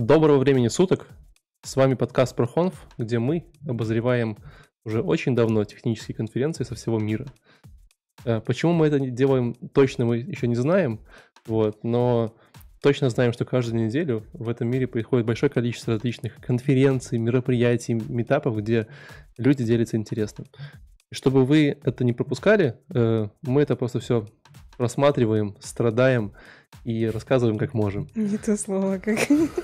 Доброго времени суток. С вами подкаст ProHonf, где мы обозреваем уже очень давно технические конференции со всего мира. Э, почему мы это делаем, точно мы еще не знаем, вот, но точно знаем, что каждую неделю в этом мире приходит большое количество различных конференций, мероприятий, метапов, где люди делятся интересным. Чтобы вы это не пропускали, э, мы это просто все просматриваем, страдаем и рассказываем, как можем. Не то слово, как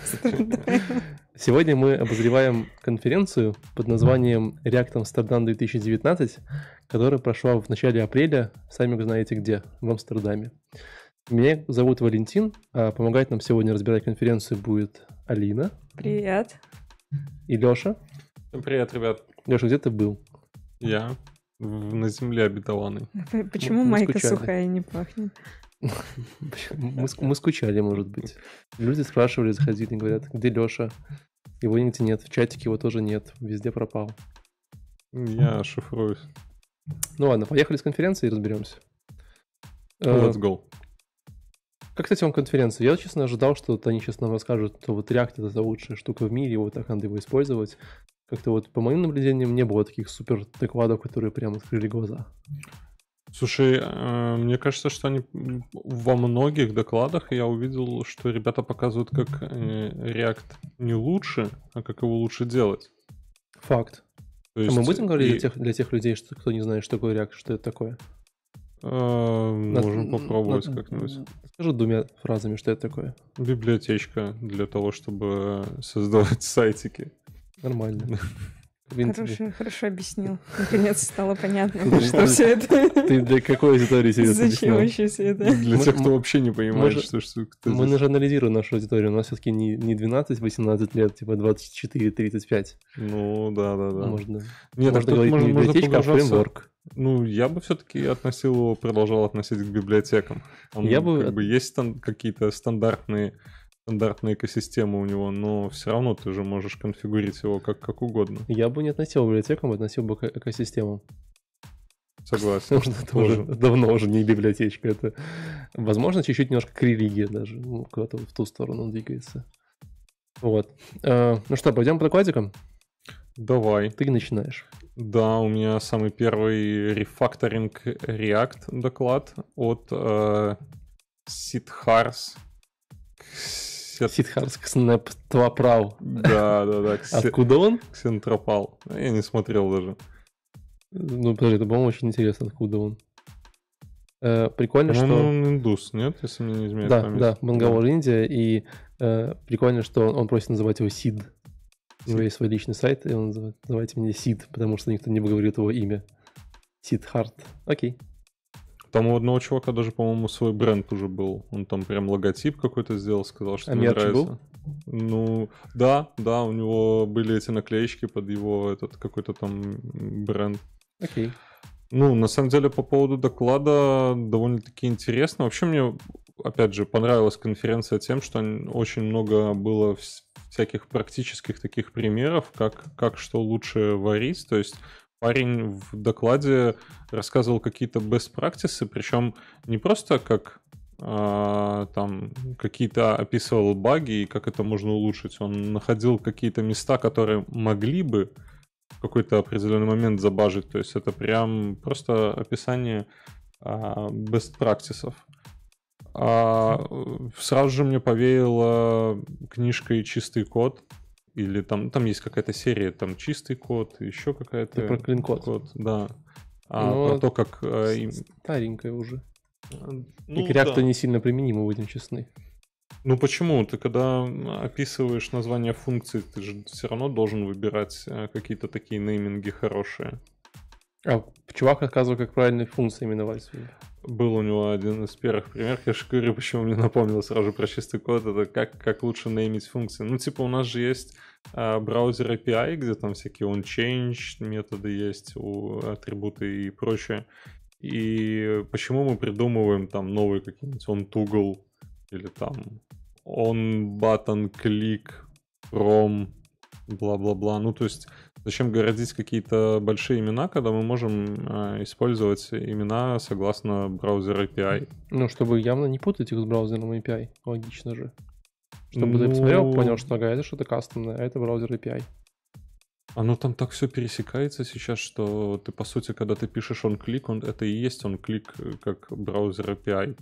страдаем. Сегодня мы обозреваем конференцию под названием React Amsterdam 2019, которая прошла в начале апреля, сами вы знаете где, в Амстердаме. Меня зовут Валентин, а помогать нам сегодня разбирать конференцию будет Алина. Привет. И Леша. Привет, ребят. Леша, где ты был? Я на земле обетованной. Почему мы майка скучали. сухая не пахнет? Мы, мы скучали, может быть. Люди спрашивали, заходили говорят, где Леша? Его нигде нет, в чатике его тоже нет, везде пропал. Я шифруюсь. Ну ладно, поехали с конференции и разберемся. Let's go. Как, кстати, вам конференция? Я, честно, ожидал, что они сейчас нам расскажут, что вот React — это лучшая штука в мире, вот так надо его использовать. Как-то вот по моим наблюдениям не было таких супер докладов, которые прям открыли глаза. Слушай, э, мне кажется, что они во многих докладах я увидел, что ребята показывают, как э, React не лучше, а как его лучше делать. Факт. То есть, а мы будем говорить и... для, тех, для тех людей, что, кто не знает, что такое React, что это такое? Э, можем на, попробовать на, как-нибудь. Скажи двумя фразами, что это такое. Библиотечка для того, чтобы создавать сайтики. Нормально. Хорошо, хорошо объяснил. Наконец стало понятно, что все это. Ты для какой аудитории себе Зачем вообще все это? Для тех, кто вообще не понимает, что что Мы же анализируем нашу аудиторию. У нас все-таки не 12-18 лет, типа 24-35. Ну, да, да, да. Можно. Нет, можно говорить не библиотечка, а фреймворк. Ну, я бы все-таки относил его, продолжал относить к библиотекам. Он, я бы... Как бы есть там какие-то стандартные стандартная экосистема у него, но все равно ты же можешь конфигурить его как, как угодно. Я бы не относил библиотекам, относил бы к экосистемам. Согласен. Потому что это уже давно уже не библиотечка. Это, возможно, чуть-чуть немножко к религии даже. Ну, куда-то в ту сторону он двигается. Вот. А, ну что, пойдем по докладикам? Давай. Ты начинаешь. Да, у меня самый первый рефакторинг React доклад от э, Сидхарс Сидхарск Снэп Тваправ. Да, да, да. Откуда он? Ксентропал. Я не смотрел даже. Ну, подожди, это, по-моему, очень интересно, откуда он. Э, прикольно, что... Он индус, нет, если мне не изменяет Да, память. да, Бангалор, да. Индия, и э, прикольно, что он, он просит называть его Сид. У него есть свой личный сайт, и он называет, называйте меня Сид, потому что никто не говорит его имя. Сид Харт. Окей. Там у одного чувака даже, по-моему, свой бренд уже был. Он там прям логотип какой-то сделал, сказал, что а мне нравится. Был? Ну, да, да, у него были эти наклеечки под его этот какой-то там бренд. Окей. Ну, на самом деле, по поводу доклада довольно-таки интересно. Вообще мне, опять же, понравилась конференция тем, что очень много было всяких практических таких примеров, как, как что лучше варить. То есть парень в докладе рассказывал какие-то best practices, причем не просто как а, там какие-то описывал баги и как это можно улучшить. Он находил какие-то места, которые могли бы в какой-то определенный момент забажить. То есть это прям просто описание а, best practices. А, сразу же мне повеяло книжкой «Чистый код», или там, там есть какая-то серия, там чистый код, еще какая-то... Ты про клин-код. Код, да. А Но про то, как... Э, старенькая уже. Ну, И к React да. не сильно применимо, будем честны. Ну почему? Ты когда описываешь название функции, ты же все равно должен выбирать э, какие-то такие нейминги хорошие. А чувак рассказывал, как правильные функции именовать. Был у него один из первых примеров. Я же почему мне напомнил сразу про чистый код. Это как, как лучше неймить функции. Ну, типа, у нас же есть а, браузер API, где там всякие onChange методы есть, у атрибуты и прочее. И почему мы придумываем там новые какие-нибудь on или там on button click from бла-бла-бла. Ну, то есть Зачем городить какие-то большие имена, когда мы можем э, использовать имена согласно браузеру API? Ну, чтобы явно не путать их с браузером API. Логично же. Чтобы ты посмотрел, Ну- понял, что ага, это что-то кастомное, а это браузер API. Оно там так все пересекается сейчас, что ты, по сути, когда ты пишешь on-click, он, это и есть on-click э, как браузер API.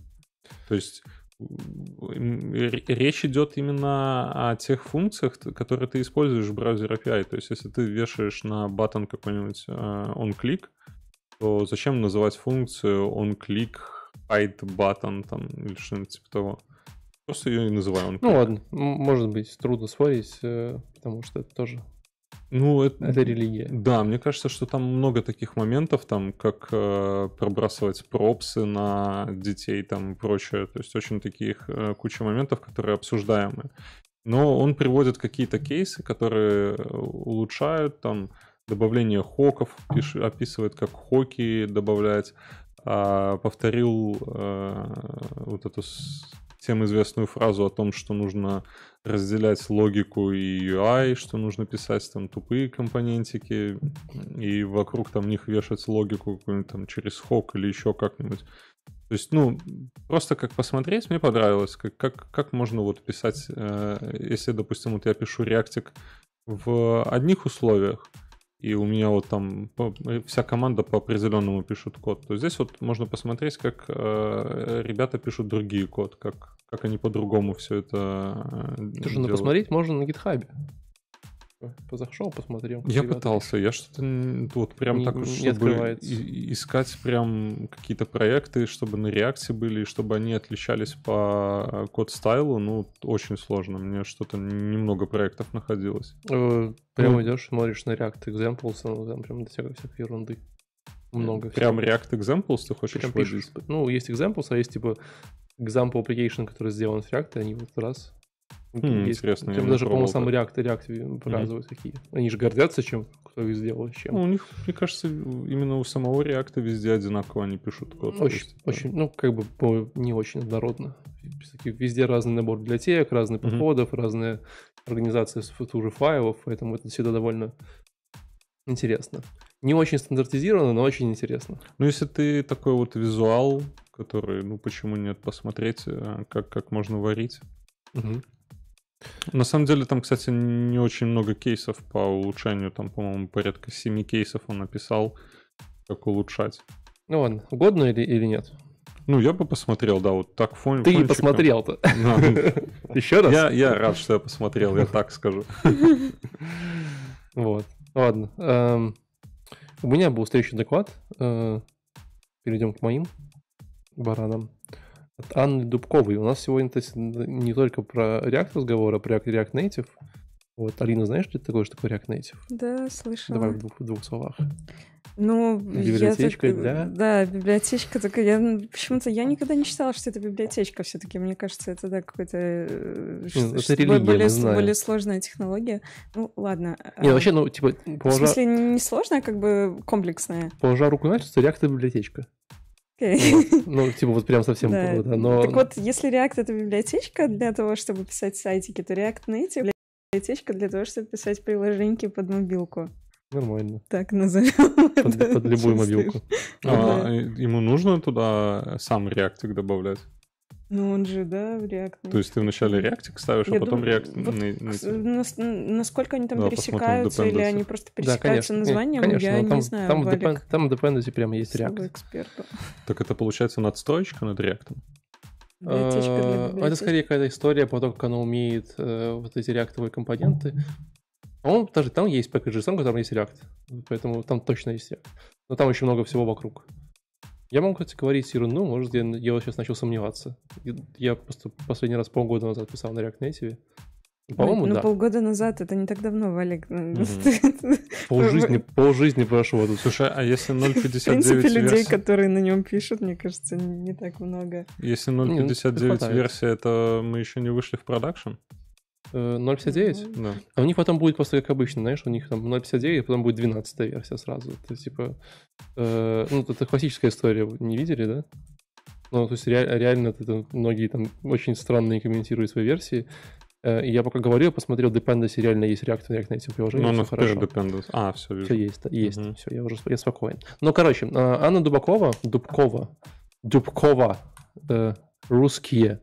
То есть речь идет именно о тех функциях, которые ты используешь в браузере API. То есть если ты вешаешь на баттон какой-нибудь э, on-click, то зачем называть функцию on-click hide button там, или что-нибудь типа того? Просто ее и on-click. Ну ладно, может быть, трудно спорить, э, потому что это тоже Ну, это, это религия. Да, мне кажется, что там много таких моментов, там, как э, пробрасывать пропсы на детей там и прочее. То есть очень таких э, куча моментов, которые обсуждаемы. Но он приводит какие-то кейсы, которые э, улучшают там добавление хоков, пиш- описывает, как хоки добавлять. А, повторил э, вот эту всем известную фразу о том, что нужно разделять логику и UI, что нужно писать там тупые компонентики и вокруг там них вешать логику какую-нибудь там через хок или еще как-нибудь. То есть, ну, просто как посмотреть, мне понравилось, как, как, как можно вот писать, э, если, допустим, вот я пишу реактик в одних условиях, и у меня вот там э, вся команда по определенному пишут код, то здесь вот можно посмотреть, как э, ребята пишут другие код, как, как они по-другому все это э, Тоже ну, посмотреть можно на гитхабе. Позашел, посмотрел. Я ребята пытался, я что-то вот прям Не- так, не чтобы открывается. искать прям какие-то проекты, чтобы на реакции были, чтобы они отличались по код стайлу, ну, очень сложно. Мне что-то немного проектов находилось. Э, Прямо Ну. идешь, смотришь на React Examples, ну, там прям до всякой, всякой ерунды. Много Прям всего. React Examples ты хочешь Прям вводить? пишешь. Ну, есть Examples, а есть типа example application, который сделан в React, они вот раз. Хм, есть. интересно, Прям даже, по-моему, сам React React показывают какие. Они же гордятся чем, кто их сделал, чем. Ну, у них, мне кажется, именно у самого React везде одинаково они пишут код. Очень, есть очень, ну, как бы по- не очень однородно. Везде разный набор библиотек, разные Мгм. подходов, разные организации тоже файлов, поэтому это всегда довольно интересно. Не очень стандартизировано, но очень интересно. Ну, если ты такой вот визуал, который, ну, почему нет, посмотреть, э, как, как можно варить. На самом деле там, кстати, не очень много кейсов по улучшению. Там, по-моему, порядка 7 кейсов он написал, как улучшать. Ну ладно, угодно или, или нет? Ну, я бы посмотрел, да, вот так фон. Ты и фончиком. посмотрел-то. Да. Еще раз? Я, я рад, что я посмотрел, я так скажу. Вот. Ладно. эм, У меня был следующий доклад. э, Перейдем к моим баранам. От Анны Дубковой. У нас сегодня то есть, не только про React разговор, а про React Native. Вот, Алина, знаешь, что это такое, что такое React Native? Да, слышала. Давай в двух, в двух словах. Ну, Библиотечка я для- Да, библиотечка такая. Я, м, почему-то я никогда не считала, что это библиотечка все таки Мне кажется, это да, какой-то... э, более, более сложная технология. Ну, ладно. Не, а, вообще, ну, типа, В положа, смысле, не сложная, а как бы комплексная. положа руку на сердце, React библиотечка. Окей. Вот. Ну, типа, вот прям совсем, Да. вот, но... Так вот, если React — это библиотечка для того, чтобы писать сайтики, то React Native — библиотечка для того, чтобы писать приложеньки под мобилку. Нормально. Так назовем Под, под любую мобилку. А, Да. ему нужно туда сам реактик добавлять? Ну, он же, да, в React Native. То есть ты вначале реактик ставишь, а Я потом думаю, React вот на- на- нас- насколько они там Да, посмотрим пересекаются, или они просто Да, пересекаются конечно. Не, названием, конечно, я там, не знаю. там, в Валик, депен- там в dependency прямо есть эксперту. Так это получается надстроечка над реактом? Библиотечки. Это скорее какая-то история про то, как оно умеет э, вот эти реактовые компоненты. По-моему, даже там есть package.json, в котором есть React. Поэтому там точно есть React. Но там очень много всего вокруг. Я могу, кстати, говорить ерунду, может, я, я вот сейчас начал сомневаться. Я просто последний раз полгода назад писал на React Native. По-моему, ну, да. полгода назад, это не так давно, Валик. Ну, Полжизни, полжизни прошло тут. Слушай, а если В принципе, 0.59 людей, которые на нем пишут, мне кажется, не так много. если Не, ну, 0.59 хватает. версия, это мы еще не вышли в продакшн? Э, 0.59? Да. А у них потом будет просто как обычно, знаешь, у них там 0.59, а потом будет 12 версия сразу. Это типа... э, ну, это классическая история, не видели, да? Ну, то есть ре- реально это, многие там очень странные комментируют свои версии. Э, и я пока говорил, посмотрел, dependency реально есть React на React Native приложение, Ну, она всё в хорошо. Dependence. А, все, вижу. Все есть, есть, Мгм. все, я уже я спокоен. Ну, короче, э, Анна Дубакова, Дубкова, Дубкова, э, русские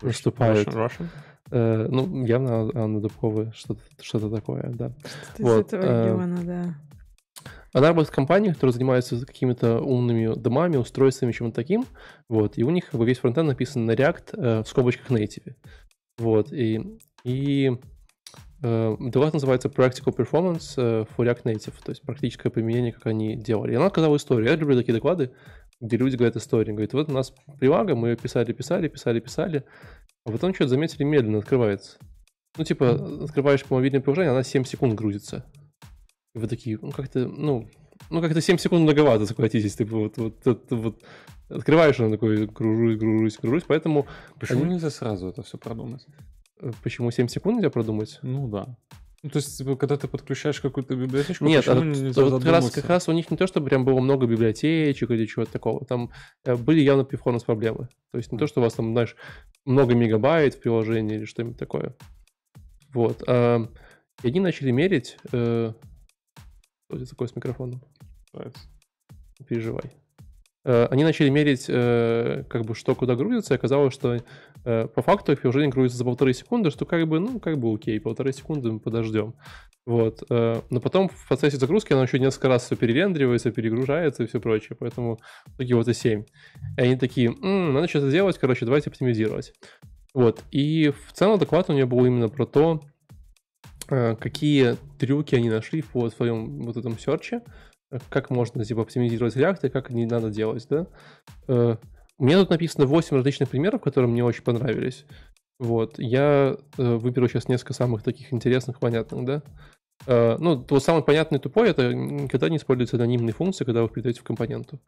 выступают. Russian? Russian? Э, ну, явно Анна Дубкова что-то что такое, да. Что-то из этого региона, да. Она работает в компании, которая занимается какими-то умными домами, устройствами, чем-то таким. Вот, и у них как бы весь фронтенд написан на React э, в скобочках native. Вот, и, и э, доклад называется Practical Performance э, for React Native, то есть практическое применение, как они делали. И она сказала историю. Я люблю такие доклады, где люди говорят историю. Говорит, вот у нас привага, мы ее писали, писали, писали, писали, а потом что-то заметили, медленно открывается. Ну, типа, открываешь по мобильное приложение, она 7 секунд грузится. И вы такие, ну как-то, ну, ну как-то 7 секунд многовато, согласитесь, ты вот, вот, вот, вот открываешь, он такой, кружусь, кружусь, кружусь, поэтому... Почему они... нельзя сразу это все продумать? Э, почему 7 секунд нельзя продумать? Ну да. Ну, то есть, типа, когда ты подключаешь какую-то библиотечку, Нет, а, вот как раз, как раз у них не то, чтобы прям было много библиотечек или чего-то такого. Там э, были явно перформанс проблемы. То есть не то, что у вас там, знаешь, много мегабайт в приложении или что-нибудь такое. Вот. А, и они начали мерить э, что это такое с микрофоном? Не переживай. Э, они начали мерить, э, как бы, что куда грузится, и оказалось, что э, по факту их приложение грузится за полторы секунды, что как бы, ну, как бы окей, полторы секунды мы подождем. Вот. Но потом в процессе загрузки оно еще несколько раз все перерендеривается, перегружается и все прочее, поэтому такие вот и 7. И они такие, М, надо что-то сделать, короче, давайте оптимизировать. Вот. И в целом доклад у нее был именно про то, какие трюки они нашли в своем вот этом серче, как можно типа оптимизировать реакты, как не надо делать, да. Э, у меня тут написано 8 различных примеров, которые мне очень понравились. Вот, я выберу сейчас несколько самых таких интересных, понятных, да. Ну, вот самый понятный тупой это когда не используются анонимные функции, когда вы передаете в компоненту.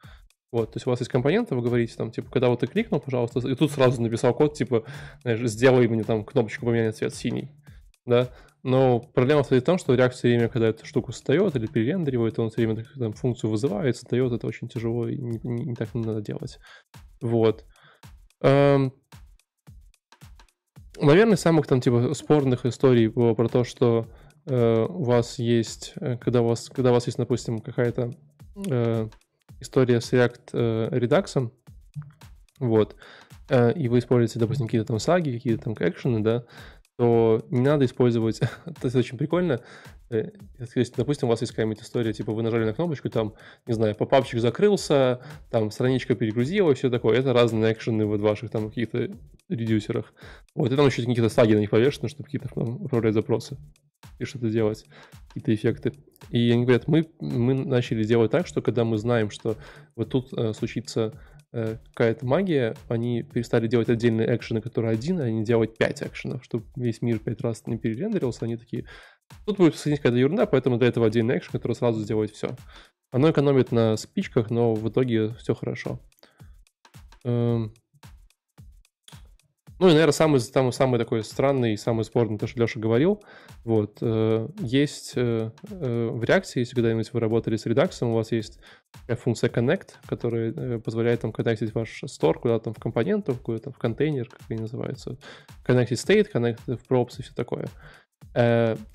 Вот, то есть у вас есть компоненты, вы говорите там, типа, когда вот ты кликнул, пожалуйста, и тут сразу написал код, типа, знаешь, сделай мне там кнопочку поменять цвет синий, да, но проблема стоит в том, что React все время, когда эту штуку создает или перерендеривает, он все время там, функцию вызывает, создает, это очень тяжело и не, не, не так надо делать. Вот. Эм... Наверное, самых там типа спорных историй было про то, что э, у вас есть, э, когда у вас, когда у вас есть, допустим, какая-то э, история с React э, Redux, вот, э, и вы используете, допустим, какие-то там саги, какие-то там экшены, да, то не надо использовать, это очень прикольно, э, если, допустим, у вас есть какая-нибудь история, типа вы нажали на кнопочку, там, не знаю, попапчик закрылся, там страничка перегрузила все такое, это разные экшены в ваших там каких-то редюсерах. Вот, и там еще какие-то саги на них повешены, чтобы какие-то там управлять запросы и что-то делать, какие-то эффекты. И они говорят, мы, мы начали делать так, что когда мы знаем, что вот тут э, случится Э, какая-то магия, они перестали делать отдельные экшены, которые один, а они делают пять экшенов, чтобы весь мир пять раз не перерендерился, они такие, тут будет соединить какая-то ерунда, поэтому для этого отдельный экшен, который сразу сделает все. Оно экономит на спичках, но в итоге все хорошо. Эм, ну и, наверное, самый, самый, самый такой странный и самый спорный, то, что Леша говорил, вот, э, есть э, э, в реакции, если когда-нибудь вы работали с редаксом, у вас есть функция connect, которая позволяет там коннектить ваш store куда-то там в компоненту, куда-то в контейнер, как они называются, connected state, connected props и все такое.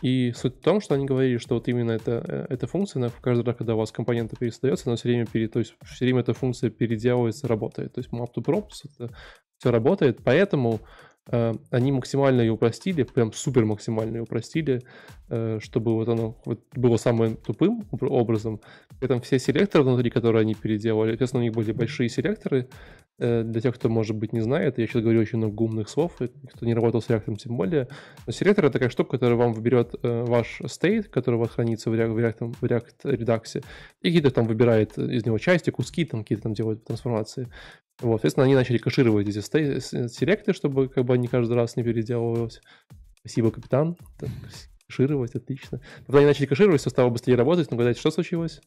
И суть в том, что они говорили, что вот именно эта, эта функция, в каждый раз, когда у вас компоненты перестается, она все время, пере, то есть все время эта функция переделывается, работает. То есть map to props это все работает, поэтому э, они максимально ее упростили, прям супер максимально ее упростили, э, чтобы вот оно вот было самым тупым образом. При этом все селекторы внутри, которые они переделали, естественно, у них были большие селекторы, Э, для тех, кто, может быть, не знает, я сейчас говорю очень много умных слов, кто не работал с React, тем более. Но селектор — это такая штука, которая вам выберет э, ваш state, который у вас хранится в React, в React, в и какие-то там выбирает из него части, куски, там какие-то там делают трансформации. Вот, соответственно, они начали кэшировать эти селекты, чтобы как бы они каждый раз не переделывались. Спасибо, капитан. Так, кэшировать, отлично. Когда они начали кэшировать, все стало быстрее работать, но гадайте, что случилось?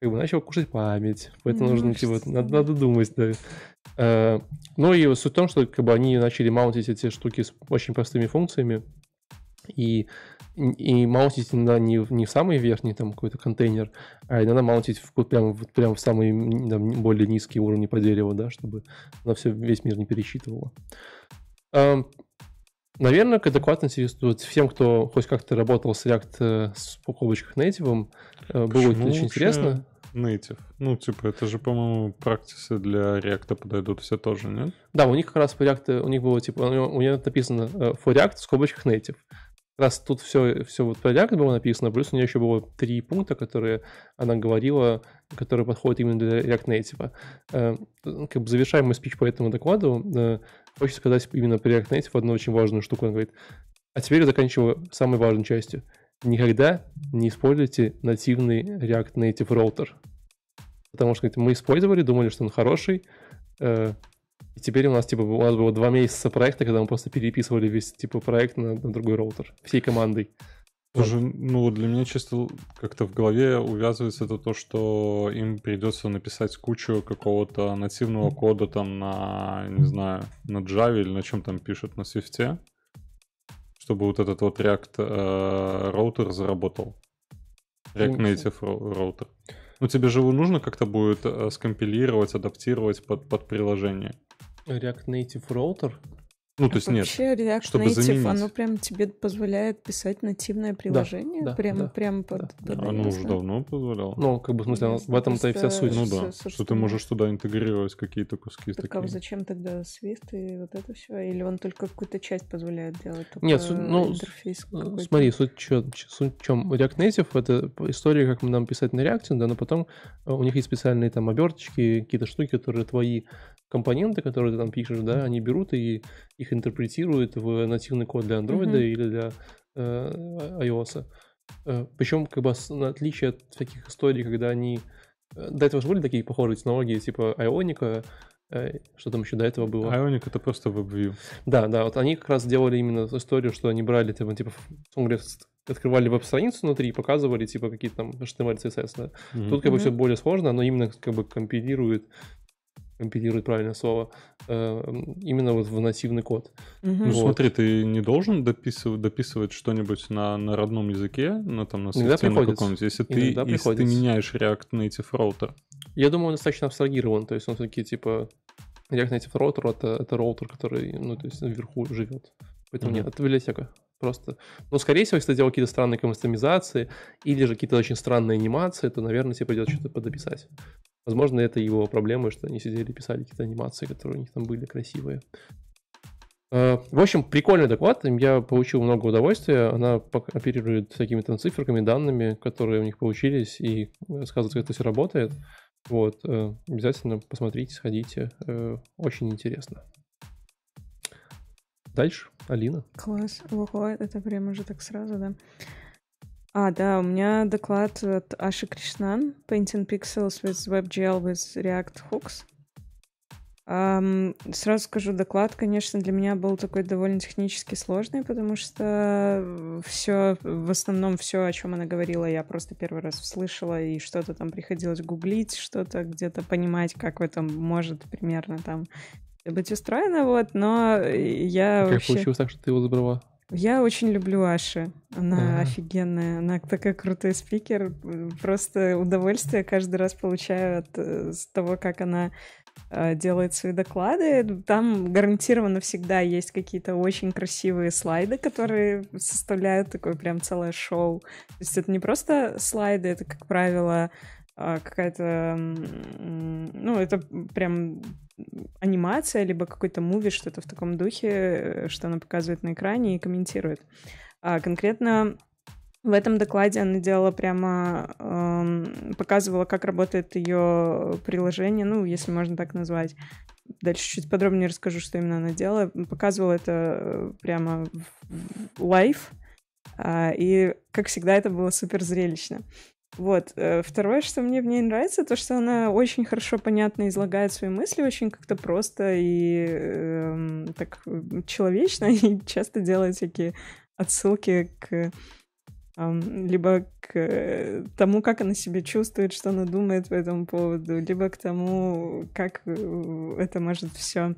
как бы начал кушать память, поэтому ну, нужно, типа, надо, надо думать, да. А, ну и суть в том, что как бы они начали маунтить эти штуки с очень простыми функциями, и, и маунтить иногда не, не в самый верхний там какой-то контейнер, а иногда маунтить в, прям, прям в самые там, более низкие уровни по дереву, да, чтобы на все, весь мир не пересчитывало. А, наверное, адекватности вот всем, кто хоть как-то работал с React э, с в кавычках native, было Почему очень интересно. Native. Ну, типа, это же, по-моему, практисы для React подойдут все тоже, нет? Да, у них как раз по React, у них было типа, у него, у него написано э, for React в скобочках native. Раз тут все, все вот про React было написано, плюс у нее еще было три пункта, которые она говорила, которые подходят именно для React Native. Э, Как бы завершаем мой спич по этому докладу, э, хочется сказать именно про React Native одну очень важную штуку. Он говорит, а теперь я заканчиваю самой важной частью. Никогда не используйте нативный React Native роутер. Потому что говорит, мы использовали, думали, что он хороший, э, и теперь у нас, типа, у нас было два месяца проекта, когда мы просто переписывали весь, типа, проект на, на другой роутер. Всей командой. Тоже, ну, вот для меня чисто как-то в голове увязывается это то, что им придется написать кучу какого-то нативного кода там на, не знаю, на Java или на чем там пишут, на Swift, чтобы вот этот вот React э, роутер заработал. React Native ро- роутер. Ну, тебе же его нужно как-то будет э, скомпилировать, адаптировать под, под приложение. React Native роутер. Ну, то есть нет. Вообще React чтобы Native, заменить. оно прям тебе позволяет писать нативное приложение? да, прям, да, прям под, да. под Оно уже да? давно позволяло. Ну, как бы, в смысле, в этом-то и вся суть. Ну да, с- что ты можешь туда интегрировать какие-то куски Так а такие. зачем тогда Swift и вот это все? Или он только какую-то часть позволяет делать? Нет, суть- ну, интерфейс Э, какой-то? Смотри, суть, чё- суть в чем? React Native — это история, как нам писать на React, да, но потом э, у них есть специальные там оберточки, какие-то штуки, которые твои компоненты, которые ты там пишешь, да, они берут и их интерпретируют в нативный код для Android Мгм. или для э, iOS. Причем, как бы, на отличие от таких историй, когда они... э, До этого же были такие похожие технологии, типа Ионика, э, что там еще до этого было? Ionic это просто WebView. Да, да, вот они как раз делали именно историю, что они брали, типа, типа открывали веб-страницу внутри и показывали, типа, какие-то там HTML, CSS, да. Тут как бы все более сложно, оно именно как бы компилирует, компилирует правильное слово, э, именно вот в нативный код. Ну Вот. смотри, ты не должен дописывать, дописывать что-нибудь на, на родном языке, на там на Иногда приходится. каком-нибудь, если ты, Иногда если ты приходится. меняешь React Native роутер. Я думаю, он достаточно абстрагирован, то есть он все-таки, типа, React Native роутер это, это роутер, который, ну, то есть вверху живет. Поэтому Мгм. нет, это библиотека. Просто. Но, скорее всего, если ты делал какие-то странные кастомизации или же какие-то очень странные анимации, то, наверное, тебе придется что-то подописать. Возможно, это его проблема, что они сидели и писали какие-то анимации, которые у них там были красивые. Э, В общем, прикольный доклад. Я получил много удовольствия. Она оперирует всякими там циферками, данными, которые у них получились, и рассказывает, как это все работает. Вот. э, Обязательно посмотрите, сходите. Э, Очень интересно. Дальше, Алина. Класс. Ого, это прям уже так сразу, да. А, да, у меня доклад от Аши Кришнан Painting Pixels with WebGL with React Hooks. Ам, сразу скажу, доклад, конечно, для меня был такой довольно технически сложный, потому что все, в основном все, о чем она говорила, я просто первый раз услышала, и что-то там приходилось гуглить, что-то где-то понимать, как в этом может примерно там быть устроено, вот, но я как вообще... получилось так, что ты его забрала? Я очень люблю Аши. Она Ага. офигенная. Она такая крутой спикер. Просто удовольствие каждый раз получаю от э, того, как она э, делает свои доклады. Там гарантированно всегда есть какие-то очень красивые слайды, которые составляют такое прям целое шоу. То есть это не просто слайды, это, как правило, какая-то... м, Ну, это прям анимация, либо какой-то movie, что-то в таком духе, э, что она показывает на экране и комментирует. А конкретно в этом докладе она делала прямо, эм, показывала, как работает ее приложение, ну, если можно так назвать. Дальше чуть подробнее расскажу, что именно она делала. Показывала это э, прямо в- live, а, и, как всегда, это было супер зрелищно. Вот. э, Второе, что мне в ней нравится, то, что она очень хорошо, понятно излагает свои мысли, очень как-то просто и эм, так человечно, и часто делает всякие отсылки к либо к э, тому, как она себя чувствует, что она думает по этому поводу, либо к тому, как э, это может все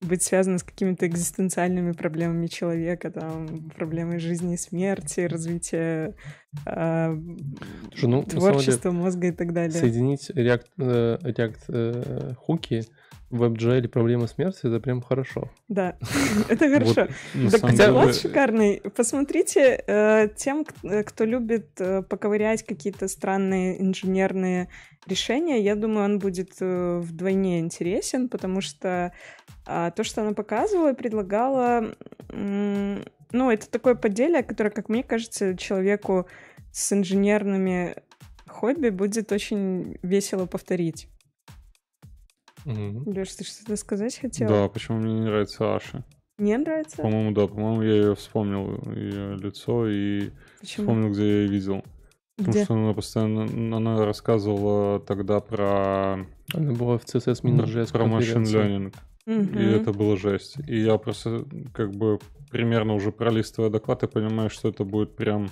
быть связано с какими-то экзистенциальными проблемами человека, там, проблемой жизни и смерти, развития Слушай, ну, самом деле, творчества мозга и так далее. Соединить React, э, React э, хуки в WebGL проблема смерти, это прям хорошо. Да, это хорошо. самом доклад шикарный. Посмотрите, э, тем, э, кто любит э, поковырять какие-то странные инженерные решения, я думаю, он будет вдвойне интересен, потому что а, то, что она показывала и предлагала, ну, это такое поделие, которое, как мне кажется, человеку с инженерными хобби будет очень весело повторить. Мгм. Леш, ты что-то сказать хотел? Да, почему мне не нравится Аша? Не нравится? По-моему, да, по-моему, я ее вспомнил, ее лицо, и Почему? вспомнил, где я ее видел. Потому Где? что она постоянно, она рассказывала тогда про, Она была в CSS Minor.js про машин learning. Мгм. И это было жесть. И я просто как бы примерно уже пролистывая доклад, я понимаю, что это будет прям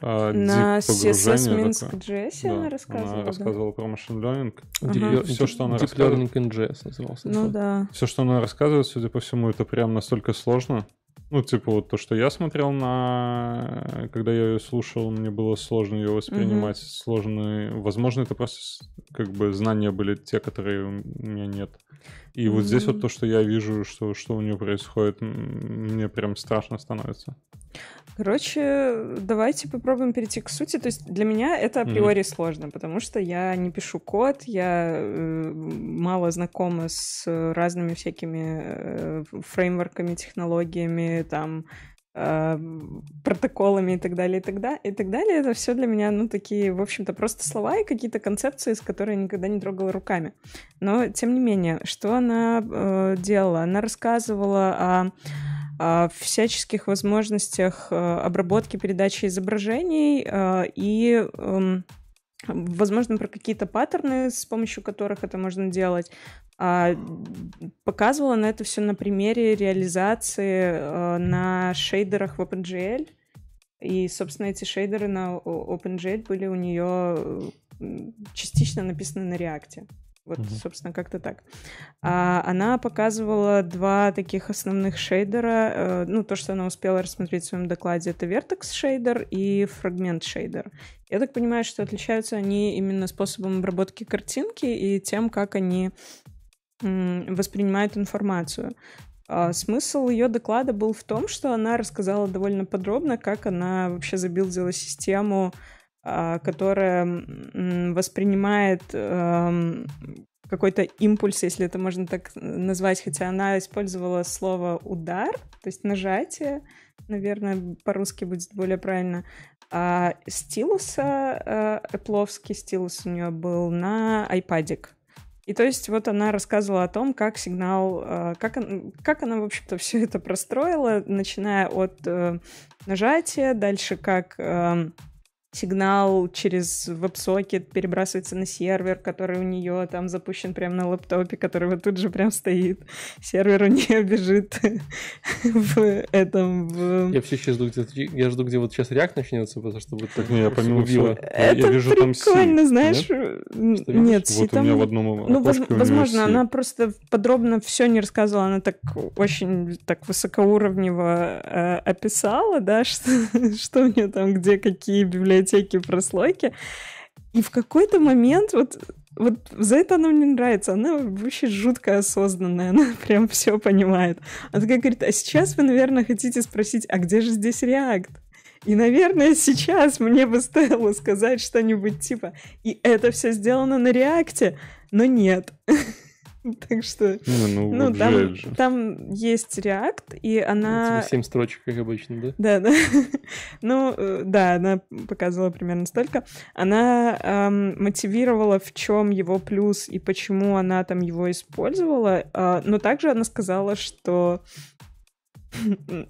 а, На CSS Minsk. JS Да, она рассказывала, Она да? рассказывала про машин learning. Deep Ага. Lear- Всё, что она Deep рассказывает. Learning in JS назывался. Ну да. Все, что она рассказывает, судя по всему, это прям настолько сложно. Ну, типа, вот то, что я смотрел на... Когда я ее слушал, мне было сложно ее воспринимать. Сложно... Возможно, это просто как бы знания были те, которые у меня нет. И вот здесь вот то, что я вижу, что, что у нее происходит, мне прям страшно становится. Короче, давайте попробуем перейти к сути. То есть для меня это априори сложно, потому что я не пишу код, я э, мало знакома с разными всякими э, фреймворками, технологиями, там э, протоколами и так далее, и так далее, и так далее. Это все для меня, ну, такие, в общем-то, просто слова и какие-то концепции, с которыми я никогда не трогала руками. Но, тем не менее, что она э, делала? Она рассказывала о о всяческих возможностях э, обработки, передачи изображений э, и, эм, возможно, про какие-то паттерны, с помощью которых это можно делать. А, Показывала на это все на примере реализации э, на шейдерах в OpenGL. И, собственно, эти шейдеры на OpenGL были у нее частично написаны на React. Вот, Мгм. собственно, как-то так. А, она показывала два таких основных шейдера. э, ну, то, что она успела рассмотреть в своем докладе, это Vertex шейдер и Fragment шейдер. Я так понимаю, что отличаются они именно способом обработки картинки и тем, как они м, воспринимают информацию. А, Смысл ее доклада был в том, что она рассказала довольно подробно, как она вообще забилдила систему, которая м, воспринимает эм, какой-то импульс, если это можно так назвать, хотя она использовала слово удар, то есть нажатие, наверное, по-русски будет более правильно. А стилуса, э, эпловский стилус у нее был на iPadик. И то есть вот она рассказывала о том, как сигнал, э, как, как она, в общем-то, все это простроила, начиная от э, нажатия, дальше как эм, сигнал через веб-сокет перебрасывается на сервер, который у нее там запущен прямо на лэптопе, который вот тут же прям стоит. Сервер у нее бежит в этом... в- Я все еще жду, где, я жду, где вот сейчас React начнется, потому что вот Так не, я помимо всего, я, вижу там C. прикольно, знаешь. Нет? Вот у меня в одном Ну, возможно, C. она просто подробно все не рассказывала, она так очень так высокоуровнево э, описала, да, что, что у нее там, где какие библиотеки, прослойки. И в какой-то момент вот вот за это она мне нравится. Она вообще жутко осознанная. Она прям все понимает. Она такая говорит, а сейчас вы, наверное, хотите спросить, а где же здесь React? И, наверное, сейчас мне бы стоило сказать что-нибудь типа, и это все сделано на реакте, но нет. Так что, ну, ну, там, жаль же. там есть React, и она... Семь строчек, как обычно, да? Да, да. Ну, э, да, она показывала примерно столько. Она эм, мотивировала, в чем его плюс и почему она там его использовала. а, но также она сказала, что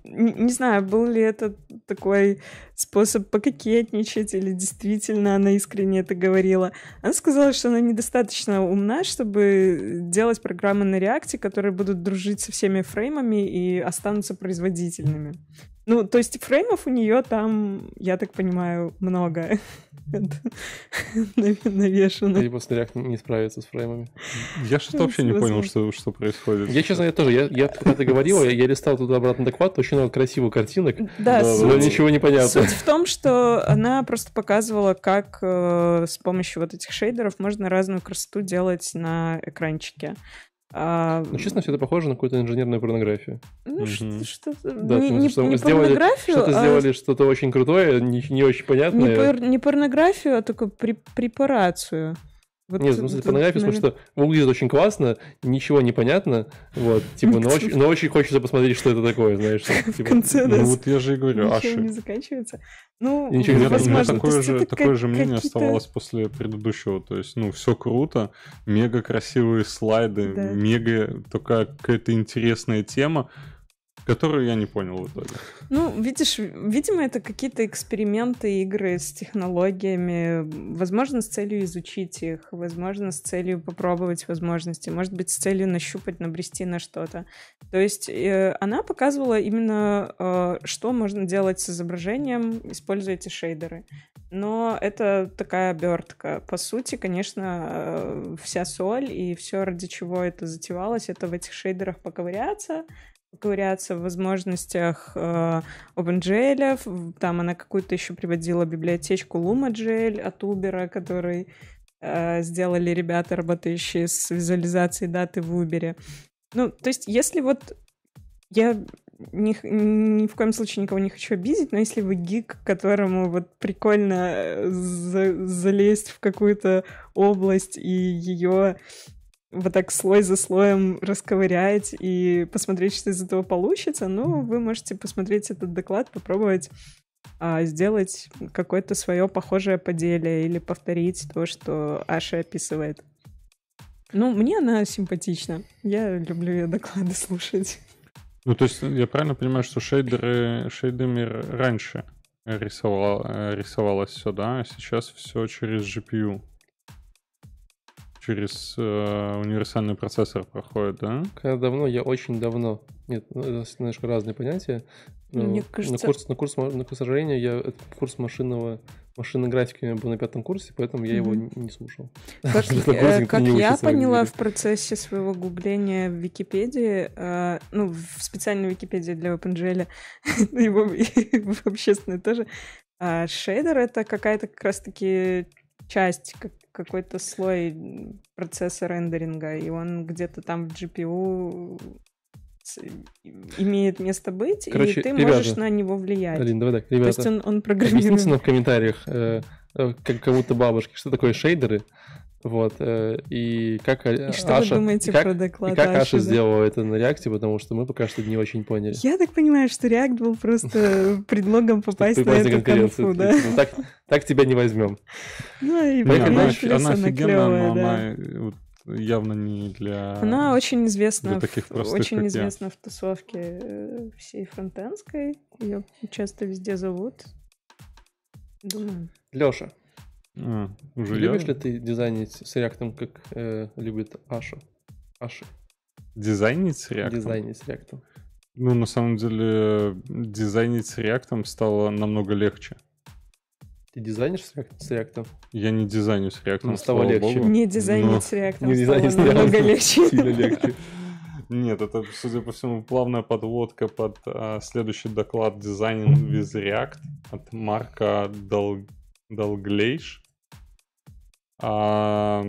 не знаю, был ли это такой способ пококетничать, или действительно она искренне это говорила. Она сказала, что она недостаточно умна, чтобы делать программы на реакте, которые будут дружить со всеми фреймами и останутся производительными. Ну, то есть фреймов у нее там, я так понимаю, много навешано. Либо React не справится с фреймами. Я что-то вообще не понял, что, что происходит. Я, честно, я тоже, я, я когда ты говорила, я, я листал туда обратно доклад, очень много красивых картинок, Да, но суть, ничего не понятно. суть в том, что она просто показывала, как э, с помощью вот этих шейдеров можно разную красоту делать на экранчике. А, Ну, честно, все это похоже на какую-то инженерную порнографию. ну, Мгм. что-то... Да, не, потому не- что не сделали- порнографию, Что-то а сделали что-то очень крутое, не, не очень не, понятное. пор- не порнографию, а только при- препарацию. Вот Нет, в смысле тут, порнографию, потому что выглядит очень классно, ничего не понятно, вот, типа, но очень, но очень хочется посмотреть, что это такое, знаешь. что, в типа, конце Ну да, вот я же и говорю, ничего Аши. не заканчивается. Ну, И ничего У не меня, у меня возможно. Такое есть же, такое же мнение какие-то- оставалось после предыдущего. То есть, ну, все круто, мега красивые слайды, Да. мега такая какая-то интересная тема, которую я не понял в итоге. Ну, видишь, видимо, это какие-то эксперименты, игры с технологиями, возможно, с целью изучить их, возможно, с целью попробовать возможности, может быть, с целью нащупать, набрести на что-то. То есть э, она показывала именно, э, что можно делать с изображением, используя эти шейдеры. Но это такая обертка. По сути, конечно, э, вся соль и все, ради чего это затевалось, это в этих шейдерах поковыряться, поковыряться в возможностях э, OpenGL. Там она какую-то еще приводила библиотечку LumaGL от Uber, который э, сделали ребята, работающие с визуализацией даты в Uber. Ну, то есть, если вот я ни, ни в коем случае никого не хочу обидеть, но если вы гик, которому вот прикольно э, за- залезть в какую-то область и ее вот так слой за слоем расковырять и посмотреть, что из этого получится, ну, вы можете посмотреть этот доклад, попробовать а, сделать какое-то свое похожее поделие или повторить то, что Аша описывает. Ну, мне она симпатична. Я люблю ее доклады слушать. Ну, то есть, я правильно понимаю, что шейдеры, шейдерами раньше рисовал, э, рисовалось все, да, а сейчас все через GPU. Через э, универсальный процессор проходит, да? Когда давно, я очень давно. Нет, ну, это немножко разные понятия. Но Мне на кажется- курс, на курс, на, к сожалению, я курс машинного машинной графики у меня был на пятом курсе, поэтому я его не, слушал. Как, На э, как я на поняла в процессе своего гугления в Википедии, э, ну, в специальной Википедии для OpenGL, и в, общественной тоже, а шейдер — это какая-то как раз-таки часть, как, какой-то слой процесса рендеринга, и он где-то там в GPU имеет место быть, Короче, и ты ребята, можешь на него влиять. Алин, давай так, То есть ребята, он, он объясните программируем. нам в комментариях, э, э, как кому-то бабушки, что такое шейдеры, вот, э, и как э, И что Аша, вы думаете и как, про и доклад как Аша Аши, да? сделала это на реакте, потому что мы пока что не очень поняли. Я так понимаю, что React был просто предлогом попасть на эту конференцию, конфу, да? типа, так, так тебя не возьмем. Ну и она, офигенная, но да. она э, вот явно не для... Она очень известна, для таких в, простых, очень как известна в тусовке всей фронтенской. Ее часто везде зовут. Думаю. Леша, А, уже любишь я? ли ты дизайнить с реактом, как э, любит Аша? Аша. Дизайнить с React? Дизайнить с реактом. Ну, на самом деле, дизайнить с React стало намного легче. Ты дизайнишь с, реак- с реактом? Я не дизайню с React, Ну, стало легче. богу. Не дизайнить но- с React не дизайнить с стало намного React легче. Сильно легче. Нет, это, судя по всему, плавная подводка под а, следующий доклад «Дизайн with React» от Марка Дал... Далглейш. А,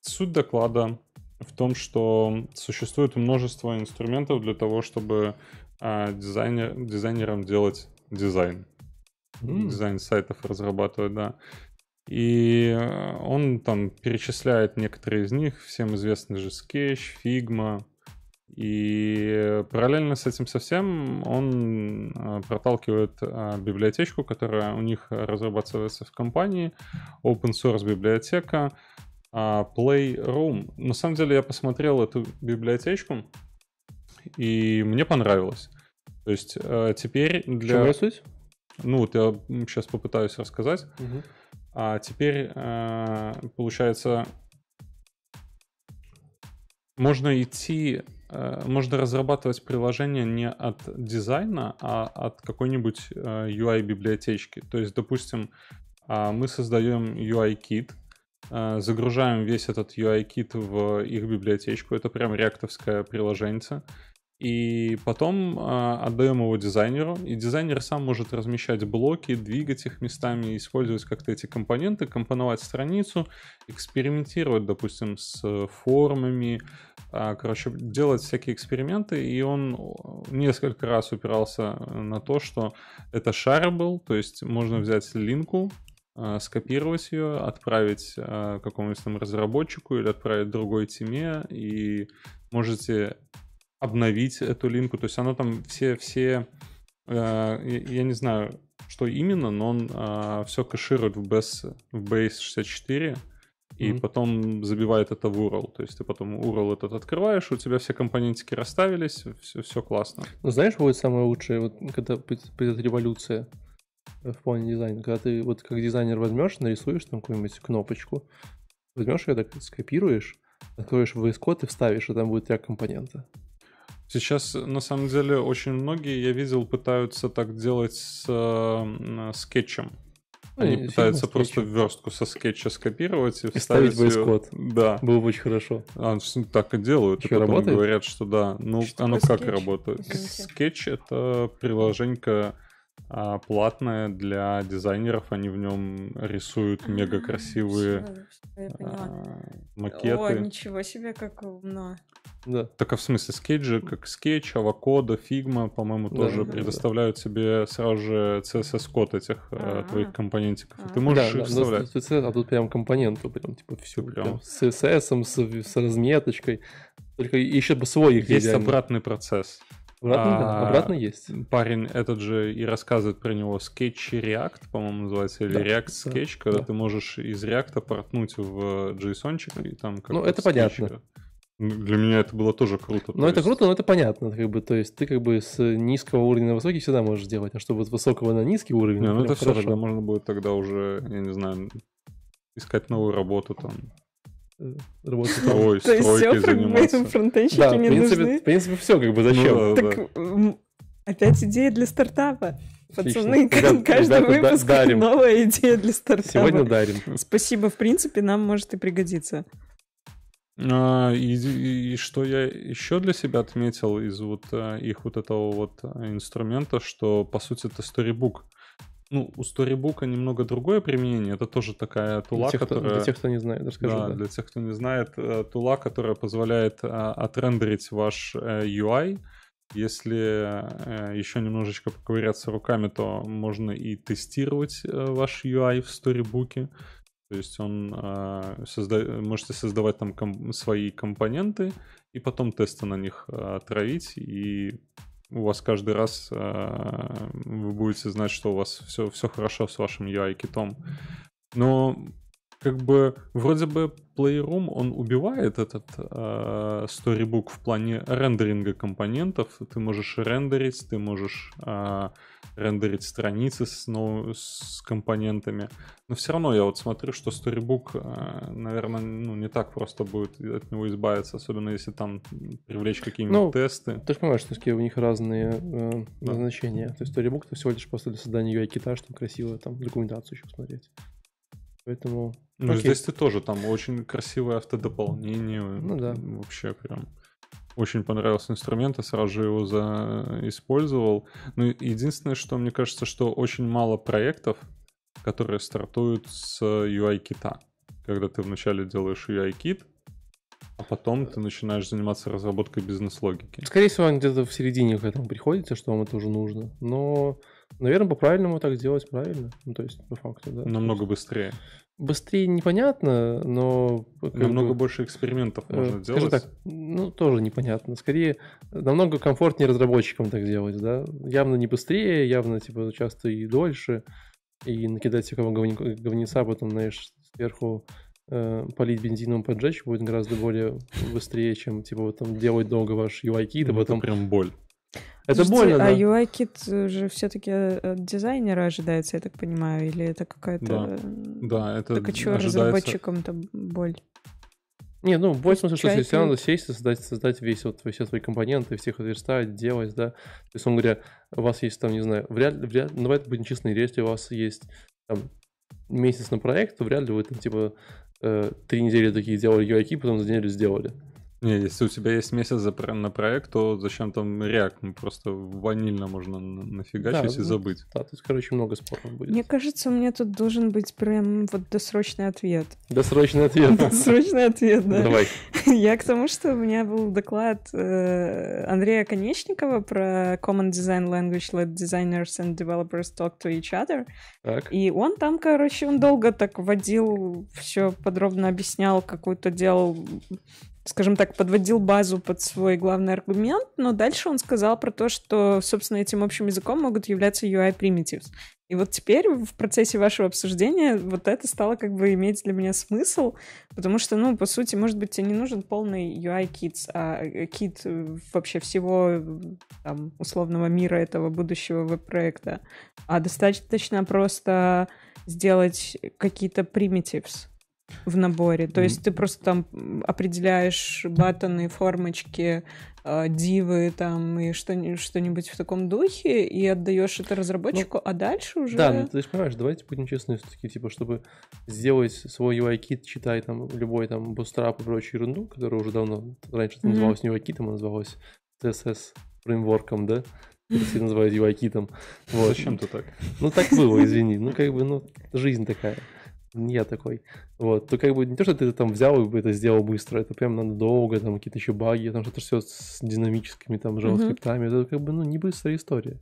суть доклада в том, что существует множество инструментов для того, чтобы а, дизайнер, дизайнерам делать дизайн. М. Дизайн сайтов разрабатывать, да. И э, он там перечисляет некоторые из них. Всем известны же Sketch, Figma. И параллельно с этим совсем он э, проталкивает э, библиотечку, которая у них разрабатывается в компании, open source библиотека а, Playroom. На самом деле я посмотрел эту библиотечку, и мне понравилось. То есть э, теперь В чем для... ее суть? Ну вот я сейчас попытаюсь рассказать. Мгм. А теперь, э, получается, можно идти э, можно разрабатывать приложение не от дизайна, а от какой-нибудь э, UI-библиотечки. То есть, допустим, э, мы создаем UI-кит, э, загружаем весь этот UI-кит в их библиотечку. Это прям реактовское приложение и потом э, отдаем его дизайнеру, и дизайнер сам может размещать блоки, двигать их местами, использовать как-то эти компоненты, компоновать страницу, экспериментировать, допустим, с формами, э, короче, делать всякие эксперименты, и он несколько раз упирался на то, что это shareable, то есть можно взять линку, скопировать ее, отправить э, какому-нибудь там разработчику или отправить другой теме, и можете обновить эту линку. То есть она там все, все э, я не знаю, что именно, но он э, все кэширует в base, в base 64 и mm-hmm. потом забивает это в URL. То есть ты потом URL этот открываешь, у тебя все компонентики расставились, все, все классно. Ну знаешь, будет самое лучшее, вот когда придет революция в плане дизайна, когда ты вот как дизайнер возьмешь, нарисуешь там какую-нибудь кнопочку, возьмешь ее, так скопируешь, откроешь VS Code и вставишь, и там будет три компонента. Сейчас, на самом деле, очень многие, я видел, пытаются так делать с э, скетчем. Они ну, пытаются просто верстку со скетча скопировать и, и вставить VS Code. Да. Было бы очень хорошо. А, так и делают. Еще и потом работает? говорят, что да. Ну, что оно как скетч? работает? Скетч — это приложенька а, платная для дизайнеров. Они в нем рисуют а, мега красивые а, макеты. О, ничего себе, как умно. Да. Так а в смысле, скетч же, как скетч, Avocode, Figma, по-моему, да, тоже да, предоставляют да. тебе сразу же CSS-код этих А-а-а. твоих компонентиков. И ты можешь да, их да, вставлять. CSS, а тут прям компоненту, прям типа все. Прям. С CSS, с, с разметочкой. Только еще бы свой их Есть идеально. обратный процесс. Обратно, а, да, обратно есть. Парень этот же и рассказывает про него Sketch React, по-моему, называется, или да, React Sketch, да, когда да. ты можешь из React портнуть в JSON и там как Ну, это понятно. Для меня это было тоже круто. Ну, это есть... круто, но это понятно. Как бы, то есть ты как бы с низкого уровня на высокий всегда можешь сделать, а чтобы с высокого на низкий уровень... Не, ну это все, тогда можно будет тогда уже, я не знаю, искать новую работу там. Э, работать Ой, То есть все, заниматься. фронтенщики да, не в принципе, нужны? В принципе, все, как бы зачем? Ну, так, да. опять идея для стартапа. Пацаны, Ребят, каждый ребята, выпуск дарим. новая идея для стартапа. Сегодня дарим. Спасибо, в принципе, нам может и пригодиться. А, и, и что я еще для себя отметил из вот а, их вот этого вот а, инструмента, что по сути это Storybook. Ну, у Storybook немного другое применение. Это тоже такая тула, для тех, которая... Кто, для тех, кто не знает, расскажи. Да, да, для тех, кто не знает, э, тула, которая позволяет отрендерить ваш э, UI. Если э, еще немножечко поковыряться руками, то можно и тестировать ваш UI в Storybook. То есть он э, созда... можете создавать там ком... свои компоненты и потом тесты на них э, травить, и у вас каждый раз э, вы будете знать, что у вас все, все хорошо с вашим UI-китом. Но как бы вроде бы Playroom, он убивает этот э, Storybook в плане рендеринга компонентов. Ты можешь рендерить, ты можешь э, рендерить страницы с, ну, с компонентами. Но все равно я вот смотрю, что Storybook, э, наверное, ну, не так просто будет от него избавиться, особенно если там привлечь какие-нибудь ну, тесты. Ты же понимаешь, что у них разные э, да. назначения. То есть Storybook это всего лишь просто для создания UI-кита, чтобы красиво там документацию еще посмотреть. Поэтому... Ну, Окей. здесь ты тоже, там очень красивое автодополнение. Ну да. Вообще прям очень понравился инструмент, я сразу же его за... использовал. Ну, единственное, что мне кажется, что очень мало проектов, которые стартуют с UI-кита. Когда ты вначале делаешь UI-кит, а потом ты начинаешь заниматься разработкой бизнес-логики. Скорее всего, где-то в середине к этому приходится, что вам это уже нужно. Но, наверное, по-правильному так сделать правильно. Ну, то есть, по факту, да. Намного быстрее. Быстрее непонятно, но... Намного бы, больше экспериментов э, можно делать. так, ну, тоже непонятно. Скорее, намного комфортнее разработчикам так делать, да. Явно не быстрее, явно, типа, часто и дольше. И накидать всякого говни, говнеца, потом, знаешь, сверху э, полить бензином, поджечь будет гораздо более быстрее, чем, типа, вот там делать долго ваш UI-кит, а ну, потом... Прям боль. Это Слушайте, больно, а да. А UI-кит же все-таки от дизайнера ожидается, я так понимаю, или это какая-то... Да, да это Так а что ожидается... разработчикам-то боль? Не, ну, в смысле, что если надо сесть и создать, создать весь вот все свои компоненты, всех отверстать, делать, да. То есть, он говоря, у вас есть там, не знаю, вряд ли, вряд, ну, давайте будем честны, если у вас есть там месяц на проект, то вряд ли вы там, типа, э, три недели такие делали UI, потом за неделю сделали. Не, если у тебя есть месяц за на проект, то зачем там React? Ну, просто ванильно можно на- нафигачить Да, и ну, забыть. Да, тут, короче, много споров будет. Мне кажется, у меня тут должен быть прям вот досрочный ответ. Досрочный ответ. Досрочный ответ, да. Давай. Я к тому, что у меня был доклад э, Андрея Конечникова про Common Design Language Let Designers and Developers Talk to Each Other. Так. И он там, короче, он долго так вводил, все подробно объяснял, какую-то делал, скажем так, подводил базу под свой главный аргумент, но дальше он сказал про то, что, собственно, этим общим языком могут являться UI primitives. И вот теперь в процессе вашего обсуждения вот это стало как бы иметь для меня смысл, потому что, ну, по сути, может быть, тебе не нужен полный UI-кит, а э, кит э, вообще всего там, условного мира этого будущего веб-проекта, а достаточно просто сделать какие-то primitives в наборе. То есть ты просто там определяешь батоны, формочки, э, дивы там и что- что-нибудь в таком духе и отдаешь это разработчику, а дальше уже... Да, ну ты же понимаешь, давайте будем честны, все-таки, типа, чтобы сделать свой UI-кит, читай там любой там Bootstrap и прочую ерунду, которая уже давно, раньше это называлось не UI-китом, а называлось CSS фреймворком, да? Все называют UI-китом. Вот. Зачем ты так? Ну так было, извини. Ну как бы, ну, жизнь такая. Не я такой. Вот. То как бы не то, что ты там взял и бы это сделал быстро, это прям надо долго, там какие-то еще баги, там что-то все с динамическими там JavaScript. Это как бы, ну, не быстрая история.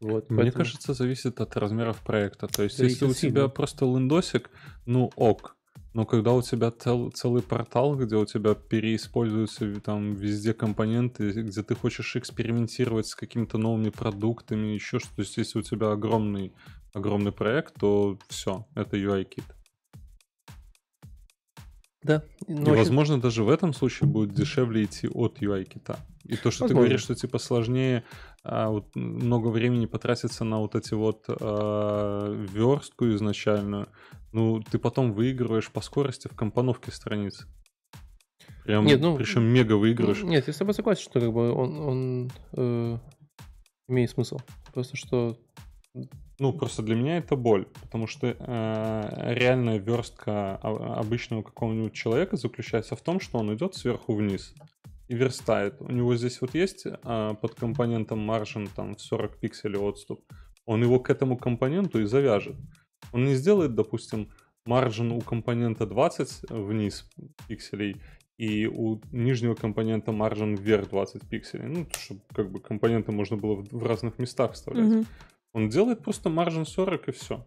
Вот, Мне поэтому- кажется, зависит от размеров проекта. То есть, Зависит если у сильно. тебя просто лендосик, ну ок. Но когда у тебя цел- целый портал, где у тебя переиспользуются там везде компоненты, где ты хочешь экспериментировать с какими-то новыми продуктами, еще что-то, то есть если у тебя огромный, огромный проект, то все, это UI-кит. Да. Ну, И, возможно, даже в этом случае будет дешевле идти от UI-кита. И то, что ты Возможно. говоришь, что типа сложнее а, вот, много времени потратиться на вот эти вот а, верстку изначальную, ну, ты потом выигрываешь по скорости в компоновке страниц. Прям, Нет, ну, причем мега выигрыш. Нет, я с тобой согласен, что как бы он, он э, имеет смысл. Просто что Ну, просто для меня это боль, потому что э, реальная верстка обычного какого-нибудь человека заключается в том, что он идет сверху вниз и верстает. У него здесь вот есть э, под компонентом margin там в 40 пикселей отступ. Он его к этому компоненту и завяжет. Он не сделает, допустим, margin у компонента 20 вниз пикселей и у нижнего компонента margin вверх 20 пикселей. Ну, чтобы как бы компоненты можно было в, в разных местах вставлять. Мгм. Он делает просто маржин 40 и все.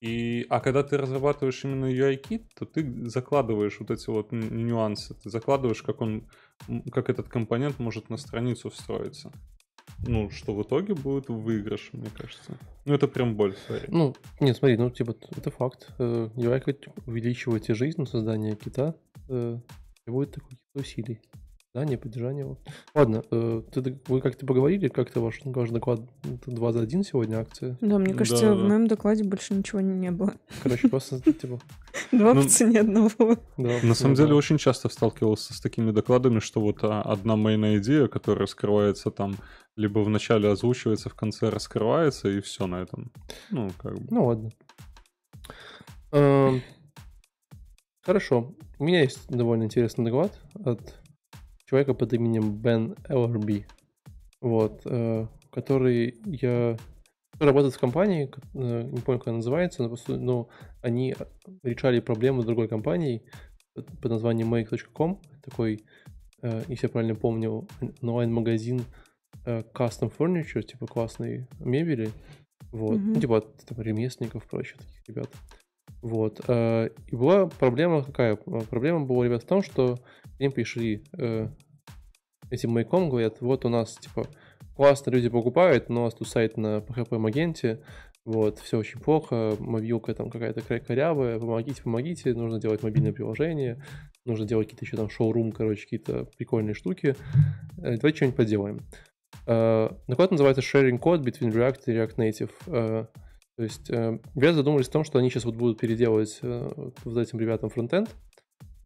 И, а когда ты разрабатываешь именно UI-кит, то ты закладываешь вот эти вот нюансы. Ты закладываешь, как он, как этот компонент может на страницу встроиться. Ну, что в итоге будет выигрыш, мне кажется. Ну, это прям боль, сори. Ну, нет, смотри, ну, типа, это факт. Э, UI хоть увеличиваете жизнь на создание кита, э, требует таких усилий. Да, не поддержание его. Ладно, э, ты, вы как-то поговорили, как-то ваш, ваш доклад это 2 за 1 сегодня акция. Да, мне Да, кажется, да. в моем докладе больше ничего не было. Короче, просто, типа, Два Ну, по цене одного. да. На самом да. деле очень часто сталкивался с такими докладами, что вот а, одна мейная идея, которая раскрывается там, либо в начале озвучивается, в конце раскрывается, и все на этом. Ну, как бы. Ну ладно. Эм, Хорошо. У меня есть довольно интересный доклад от человека под именем Бен Эллерби. Вот. э, Который я... который работает в компании, э, не помню, как она называется, но, но они решали проблему с другой компанией под названием make.com. Такой, э, если я правильно помню, онлайн-магазин э, custom furniture, типа классной мебели. Вот. Мгм. Ну, типа от там, ремесленников, прочих таких ребят. Вот. э, И была проблема какая? Э, Проблема была, ребят, в том, что к ним пришли э, этим маяком, говорят, вот у нас, типа, классно люди покупают, но у нас тут сайт на PHP Магенте, вот, все очень плохо, мобилка там какая-то корявая, помогите, помогите, нужно делать мобильное приложение, нужно делать какие-то еще там шоурум, короче, какие-то прикольные штуки. Э, Давайте что-нибудь поделаем. Э, Доклад называется Sharing Code between React и React Native. Э, То есть э, ребята задумались о том, что они сейчас вот будут переделывать вот этим ребятам фронтенд,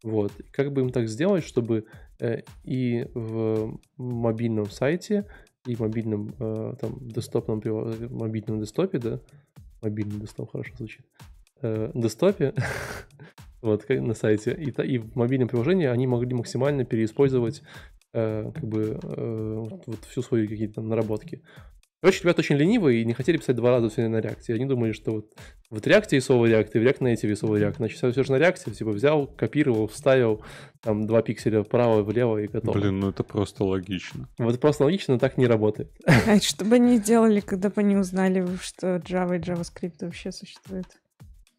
Вот. Как бы им так сделать, чтобы э, и в мобильном сайте, и в мобильном э, там десктопном мобильном десктопе, да, мобильный десктоп хорошо звучит, э, десктопе, вот как на сайте, и, и в мобильном приложении они могли максимально переиспользовать э, как бы э, вот всю свою какие-то наработки. Короче, ребята очень ленивые и не хотели писать два раза все на реакте. Они думали, что вот, вот React рисовый React, и в React Native рисовый React. Значит, все же на реакте, типа взял, копировал, вставил, там два пикселя вправо, влево и готово. Блин, ну это просто логично. Вот это просто логично, но так не работает. А что бы они делали, когда бы они узнали, что Java и JavaScript вообще существуют?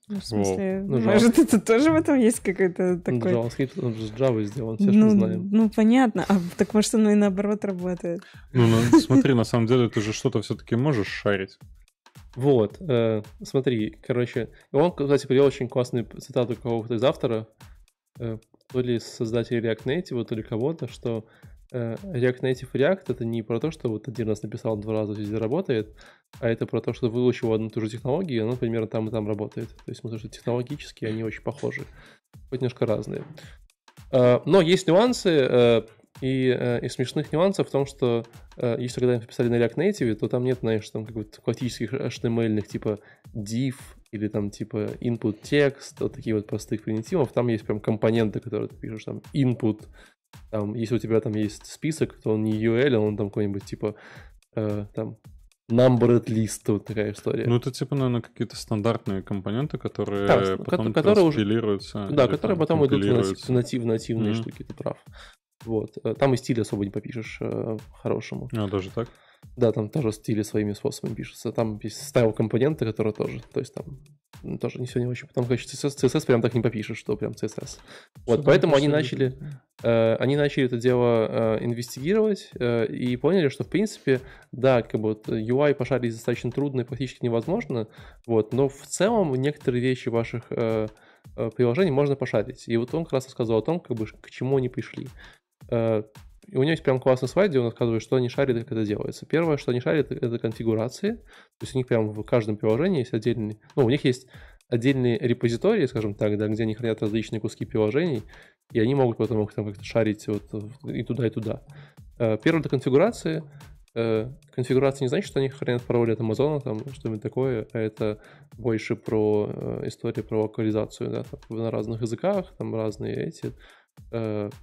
Ну, в смысле, ну, может, Java... это тоже в этом есть какой-то ну, такой... Ну, JavaScript, он же с Java сделан, все ну, же знаем. Ну, понятно. А так может, оно и наоборот работает. Ну, ну смотри, на самом деле, ты же что-то все-таки можешь шарить. Вот, э, смотри, короче, он, кстати, привел очень классную цитату какого-то из автора, э, то ли создателя React Native, то ли кого-то, что Э, React Native React это не про то, что вот один раз написал, два раза везде работает, а это про то, что выучил одну и ту же технологию, и она примерно там и там работает. То есть, потому что технологически они очень похожи, хоть немножко разные. Э, но есть нюансы, э, и из смешных нюансов в том, что если когда писали на React Native, то там нет, знаешь, там каких-то классических HTML типа div или там типа input text, вот такие вот простых примитивов. Там есть прям компоненты, которые ты пишешь, там input, там, если у тебя там есть список, то он не UL, а он там какой-нибудь типа э, там numbered list, вот такая история. Ну, это типа, наверное, какие-то стандартные компоненты, которые да, потом которые уже, Да, которые потом идут в, натив, нативные mm-hmm. штуки, ты прав. Вот. Э, там и стиль особо не попишешь э, хорошему. А, даже так? Да, там тоже стили своими способами пишутся. Там есть стайл компоненты, которые тоже, то есть там тоже не все не очень. Потом, конечно, CSS, CSS прям так не попишешь, что прям CSS. Вот, что поэтому они начали, э, они начали это дело э, инвестигировать э, и поняли, что, в принципе, да, как бы вот UI пошарить достаточно трудно и практически невозможно, вот, но в целом некоторые вещи ваших э, э, приложений можно пошарить. И вот он как раз рассказал о том, как бы, к чему они пришли. Э, и у него есть прям классный слайд, где он рассказывает, что они шарят и как это делается. Первое, что они шарят, это конфигурации. То есть у них прям в каждом приложении есть отдельный... Ну, у них есть отдельные репозитории, скажем так, да, где они хранят различные куски приложений, и они могут потом их там как-то шарить вот и туда, и туда. Э, первое — это конфигурации. Э, конфигурация не значит, что они хранят пароли от Амазона, там что-нибудь такое, а это больше про историю про локализацию, да, там, на разных языках, там разные эти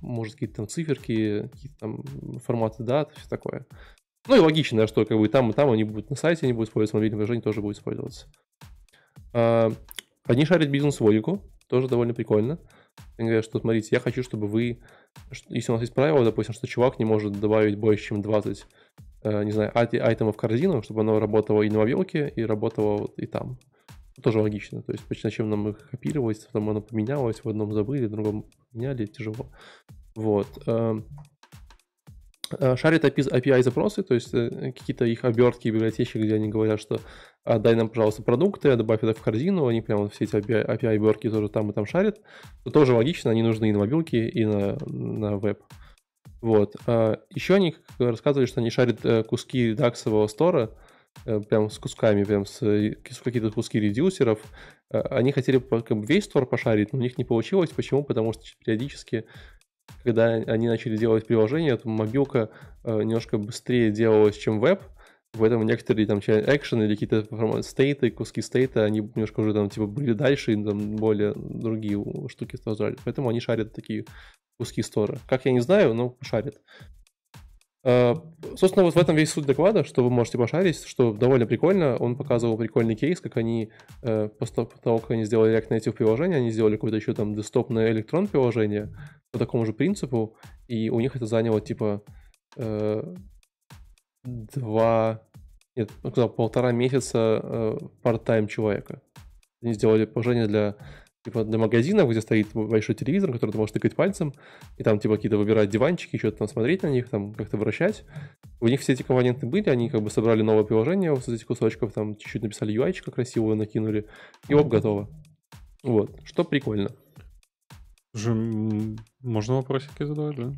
может, какие-то там циферки, какие-то там форматы дат, все такое. Ну и логично, что как бы там и там они будут на сайте, они будут использоваться, мобильное приложение тоже будет использоваться. Э, они шарят бизнес-логику, тоже довольно прикольно. Они говорят, что смотрите, я хочу, чтобы вы, если у нас есть правило, допустим, что чувак не может добавить больше, чем 20, э, не знаю, айтемов в корзину, чтобы оно работало и на мобилке, и работало и там. Тоже логично. То есть, зачем нам их копировать, потом оно поменялось, в одном забыли, в другом поменяли, тяжело. Вот. Эм, э, шарит API запросы, то есть э, какие-то их обертки библиотечки, где они говорят, что «А, дай нам, пожалуйста, продукты, добавь это в корзину, они прямо все эти API, обертки тоже там и там шарят. То тоже логично, они нужны и на мобилке, и на, на веб. Вот. А, Еще они рассказывали, что они шарят э, куски даксового стора, Э, прям с кусками, прям с, э, с какие-то куски редюсеров. Э, они хотели как бы весь стор пошарить, но у них не получилось. Почему? Потому что периодически, когда они начали делать приложение, то мобилка немножко быстрее делалась, чем веб, Поэтому некоторые там экшены или какие-то стейты, куски стейта, они немножко уже там типа были дальше и там более другие штуки создали. Поэтому они шарят такие куски стора. Как я не знаю, но шарят. Э, собственно, вот в этом весь суть доклада, что вы можете пошарить, что довольно прикольно. Он показывал прикольный кейс, как они, э, после того, как они сделали React Native приложение, они сделали какое-то еще там десктопное электрон приложение по такому же принципу, и у них это заняло типа э, два, нет, ну, полтора месяца part-time человека. Они сделали приложение для типа для магазинов, где стоит большой телевизор, который ты можешь тыкать пальцем, и там типа какие-то выбирать диванчики, что-то там смотреть на них, там как-то вращать. У них все эти компоненты были, они как бы собрали новое приложение вот из этих кусочков, там чуть-чуть написали UI красивую, накинули, и оп, готово. Вот, что прикольно. Же, можно вопросики задавать, да?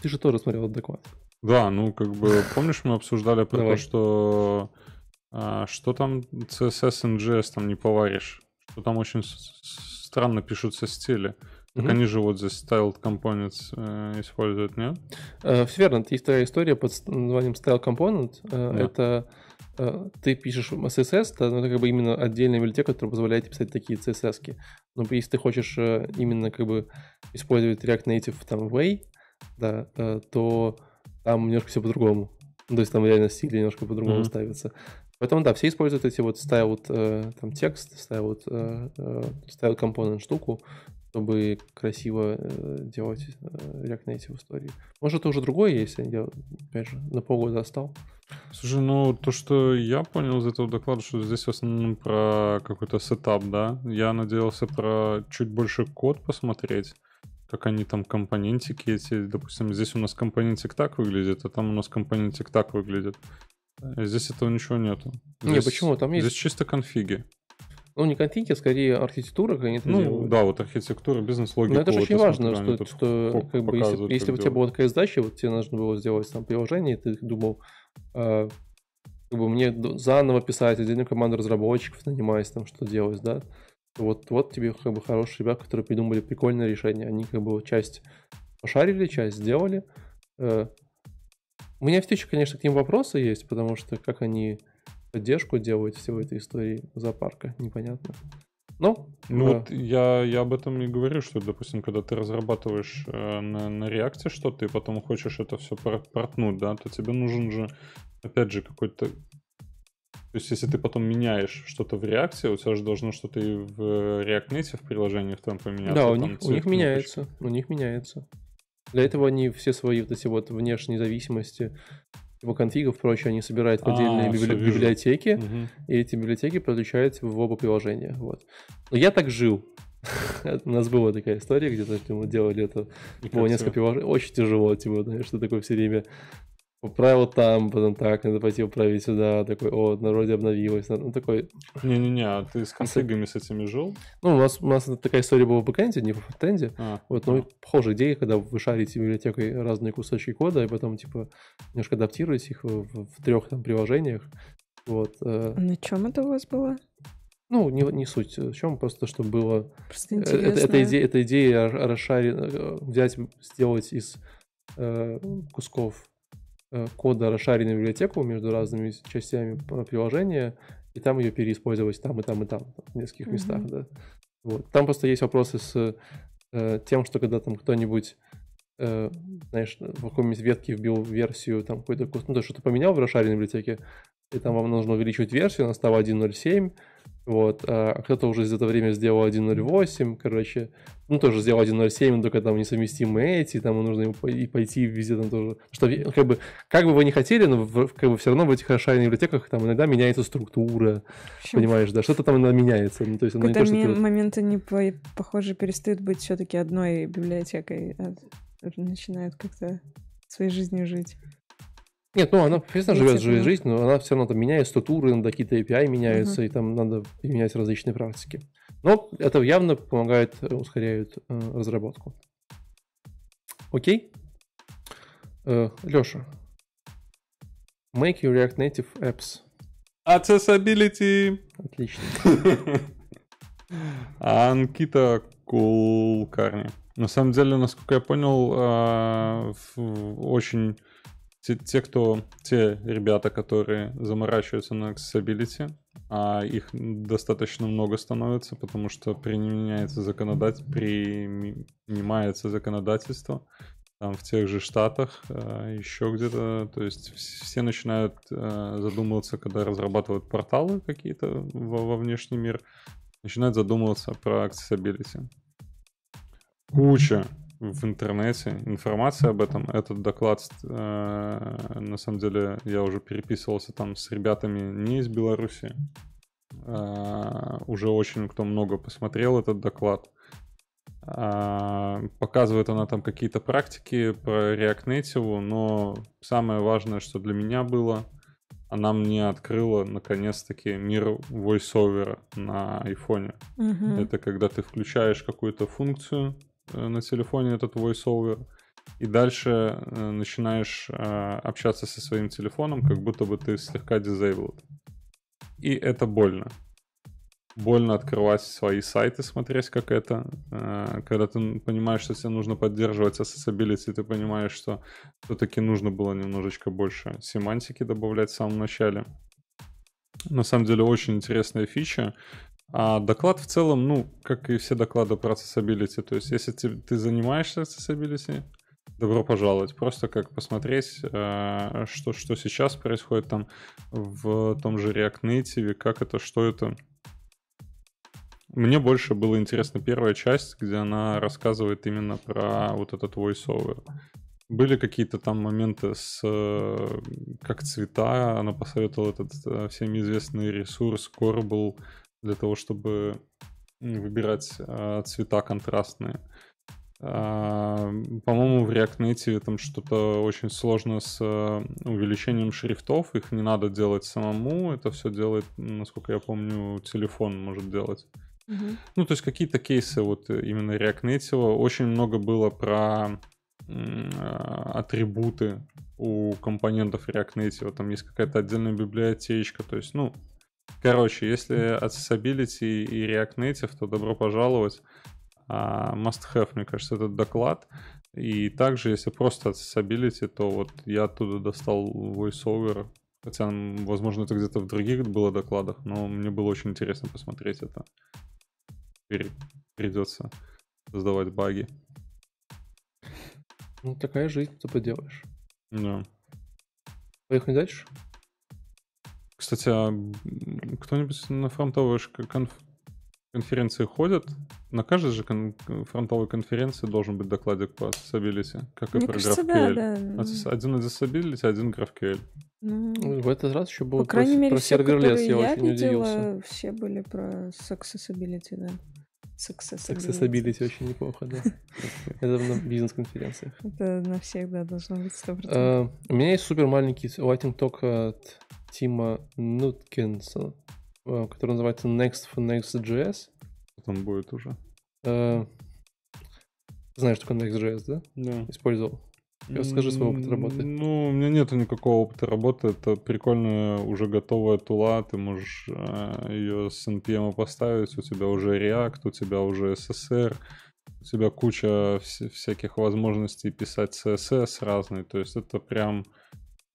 Ты же тоже смотрел этот доклад. Да, ну как бы, помнишь, мы обсуждали про то, что а, что там CSS и JS там не поваришь, что там очень странно пишутся стили. Так они же вот здесь styled components э, используют, нет? Э, все верно. Есть твоя история под названием style component. Э, да. Это э, ты пишешь CSS, это как бы именно отдельная библиотека, которая позволяет писать такие CSS. -ки. Но если ты хочешь э, именно как бы использовать React Native там way, да, э, то там немножко все по-другому. То есть там реально стиль немножко по-другому mm-hmm. ставится. Поэтому, да, все используют эти вот styled э, там текст, styled, э, э, styled component штуку, чтобы красиво э, делать э, React Native истории. Может, это уже другое есть, я, опять же, на полгода остал. Слушай, ну, то, что я понял из этого доклада, что здесь в основном про какой-то сетап, да? Я надеялся про чуть больше код посмотреть, как они там компонентики эти, допустим, здесь у нас компонентик так выглядит, а там у нас компонентик так выглядит. Здесь этого ничего нету. Здесь, не, почему? Там есть... Здесь чисто конфиги. Ну, не конфиги, а скорее архитектура, как они это ну, делают. да, вот архитектура, бизнес-логика. Но это же очень важно, что, что как бы, если, если у тебя была такая задача, вот тебе нужно было сделать там приложение, и ты думал, э, как бы мне заново писать, отдельную команду разработчиков нанимаясь, там что делать, да, вот, вот тебе как бы хорошие ребята, которые придумали прикольное решение. Они как бы часть пошарили, часть сделали. Э, у меня все еще, конечно, к ним вопросы есть, потому что как они поддержку делают всего этой истории зоопарка, непонятно. Но, ну да. вот я, я об этом и говорю, что, допустим, когда ты разрабатываешь э, на, на реакте что-то и потом хочешь это все портнуть, да, то тебе нужен же, опять же, какой-то... То есть, если ты потом меняешь что-то в реакте, у тебя же должно что-то и в React Native приложении в твоем поменяться. Да, у них, у них меняется, у них меняется. Для этого они все свои вот эти вот внешние зависимости его конфигов, прочее, они собирают в отдельные а, библи- библиотеки, угу. и эти библиотеки подключают в оба приложения. Вот. Но я так жил. У нас была такая история, где-то мы делали это, было несколько приложений, очень тяжело, типа, знаешь, что такое все время Поправил там, потом так, надо пойти управить сюда, такой, о, на вроде обновилось. Ну, такой... Не-не-не, а ты с конфигами с этими жил? Ну, у нас, у нас такая история была в бэкэнде, не в фронтенде. А, вот, но а. похожая идея, когда вы шарите библиотекой разные кусочки кода, и потом, типа, немножко адаптируете их в, в, в трех там приложениях. Вот. Э... На чем это у вас было? Ну, не, не суть. В чем просто, чтобы было... Просто интересно. Это, это идея, это идея расшарить, э, взять, сделать из э, кусков Э, кода расшаренную библиотеку между разными частями приложения, и там ее переиспользовать там и там и там, в нескольких mm-hmm. местах, да. Вот. Там просто есть вопросы с э, тем, что когда там кто-нибудь э, знаешь, в какой-нибудь ветке вбил версию, там какой-то, ну, то что-то поменял в расшаренной библиотеке, и там вам нужно увеличивать версию, она стала 1.07, вот, а кто-то уже за это время сделал 1.08, короче, ну, тоже сделал 1.07, только там несовместимы эти, там нужно и пойти везде там тоже. Что, как бы, как бы вы не хотели, но как бы все равно в этих расширенных библиотеках там иногда меняется структура, Почему? понимаешь, да, что-то там иногда меняется. Ну, то есть, Когда не то, моменты не по похоже перестают быть все-таки одной библиотекой, а начинают как-то своей жизнью жить. Нет, ну она, естественно, живет свою жизнь, но она все равно там меняет структуры, надо какие-то API меняются, uh-huh. и там надо менять различные практики. Но это явно помогает, э, ускоряет э, разработку. Окей? Э, Леша, make your React Native apps. Accessibility. Отлично. Анкита Кулкарни. На самом деле, насколько я понял, э, очень те, те, кто, те ребята, которые заморачиваются на accessibility, а их достаточно много становится, потому что применяется законодатель, принимается законодательство там в тех же штатах, а, еще где-то, то есть все начинают а, задумываться, когда разрабатывают порталы какие-то во, во внешний мир, начинают задумываться про accessibility. Куча в интернете информация об этом. Этот доклад, э, на самом деле, я уже переписывался там с ребятами не из Беларуси. Э, уже очень кто много посмотрел этот доклад. Э, показывает она там какие-то практики про React Native, но самое важное, что для меня было, она мне открыла наконец-таки мир voiceover на айфоне. Mm-hmm. Это когда ты включаешь какую-то функцию, на телефоне этот voiceover, и дальше э, начинаешь э, общаться со своим телефоном, как будто бы ты слегка disabled. И это больно. больно открывать свои сайты, смотреть, как это. Э, когда ты понимаешь, что тебе нужно поддерживать accessibility, ты понимаешь, что все-таки нужно было немножечко больше семантики добавлять в самом начале. На самом деле очень интересная фича. А доклад в целом, ну, как и все доклады про accessibility, то есть если ты, ты занимаешься accessibility, добро пожаловать. Просто как посмотреть, э, что, что сейчас происходит там в том же React Native, как это, что это. Мне больше было интересна первая часть, где она рассказывает именно про вот этот voiceover. Были какие-то там моменты с э, как цвета, она посоветовала этот э, всем известный ресурс Corbel для того, чтобы выбирать э, цвета контрастные. А, по-моему, в React Native там что-то очень сложно с увеличением шрифтов. Их не надо делать самому. Это все делает, насколько я помню, телефон может делать. Мгм. Ну, то есть какие-то кейсы вот э, именно React Native. Очень много было про атрибуты у компонентов React Native. Там есть какая-то отдельная библиотечка. То есть, ну, короче, если accessibility и React Native, то добро пожаловать. А must have, мне кажется, этот доклад. И также, если просто accessibility, то вот я оттуда достал voiceover. Хотя, возможно, это где-то в других было докладах, но мне было очень интересно посмотреть это. Теперь придется создавать баги. Ну, такая жизнь, что поделаешь. Да. Поехали дальше? Кстати, а кто-нибудь на фронтовые конф- конференции ходит? На каждой же кон- фронтовой конференции должен быть докладик по accessibility, как и Мне про кажется, да, GraphQL. да. Access- один accessibility, один GraphQL. Ну, В этот раз еще было По крайней про, мере, про все, serverless, я я очень удивился. видела, все были про accessibility, да. Accessibility очень неплохо, да. Это на бизнес-конференциях. Это на всех, да, должно быть 100%. Э, У меня есть супер маленький lightning talk от Тима Нуткинса, э, который называется Next for Next.js. Потом будет уже. Э, Знаешь, что такое Next.js, да? Да. Использовал. Расскажи свой опыт работы. Ну, у меня нету никакого опыта работы. Это прикольная, уже готовая тула. Ты можешь ее с NPM поставить. У тебя уже React, у тебя уже SSR. У тебя куча вс- всяких возможностей писать CSS разные. То есть это прям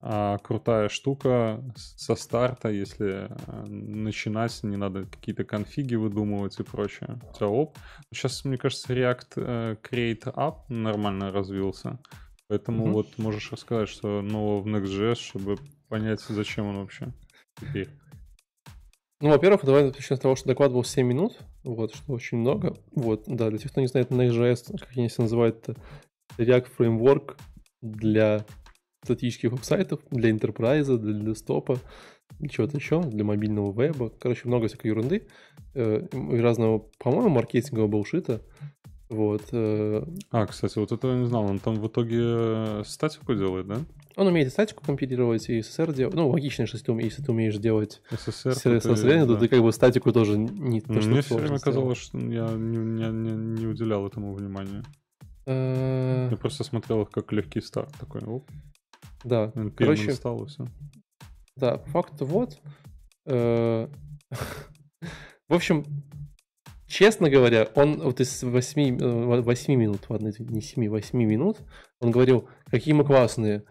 крутая штука со старта, если а, начинать, не надо какие-то конфиги выдумывать и прочее. Тебя оп. Сейчас, мне кажется, React э, Create App нормально развился. Поэтому Мгм. вот можешь рассказать, что нового в Next.js, чтобы понять, зачем он вообще теперь. Ну, во-первых, давай начнем с того, что доклад был 7 минут, вот, что очень много. Вот, да, для тех, кто не знает, Next.js, как они себя называют, это React Framework для статических веб-сайтов, для enterprise, для десктопа, для чего-то еще, для мобильного веба. Короче, много всякой ерунды э, разного, по-моему, маркетингового булшита. Вот. э, А, кстати, вот это я не знал. Он там в итоге э, статику делает, да? Он умеет и статику компилировать, и SSR делать. Ну, логично, что если ты, если ты умеешь делать SSR. сервис настроения, то ты как бы статику тоже не то, что Мне все время казалось, что я не, не- не- не уделял этому внимания. Э, Я просто смотрел их как легкий старт. Такой, оп, Да, NPM короче, стал и все. да, факт вот. Э, В общем, честно говоря, он вот из 8, 8 минут, ладно, не 7, 8 минут, он говорил, какие мы классные.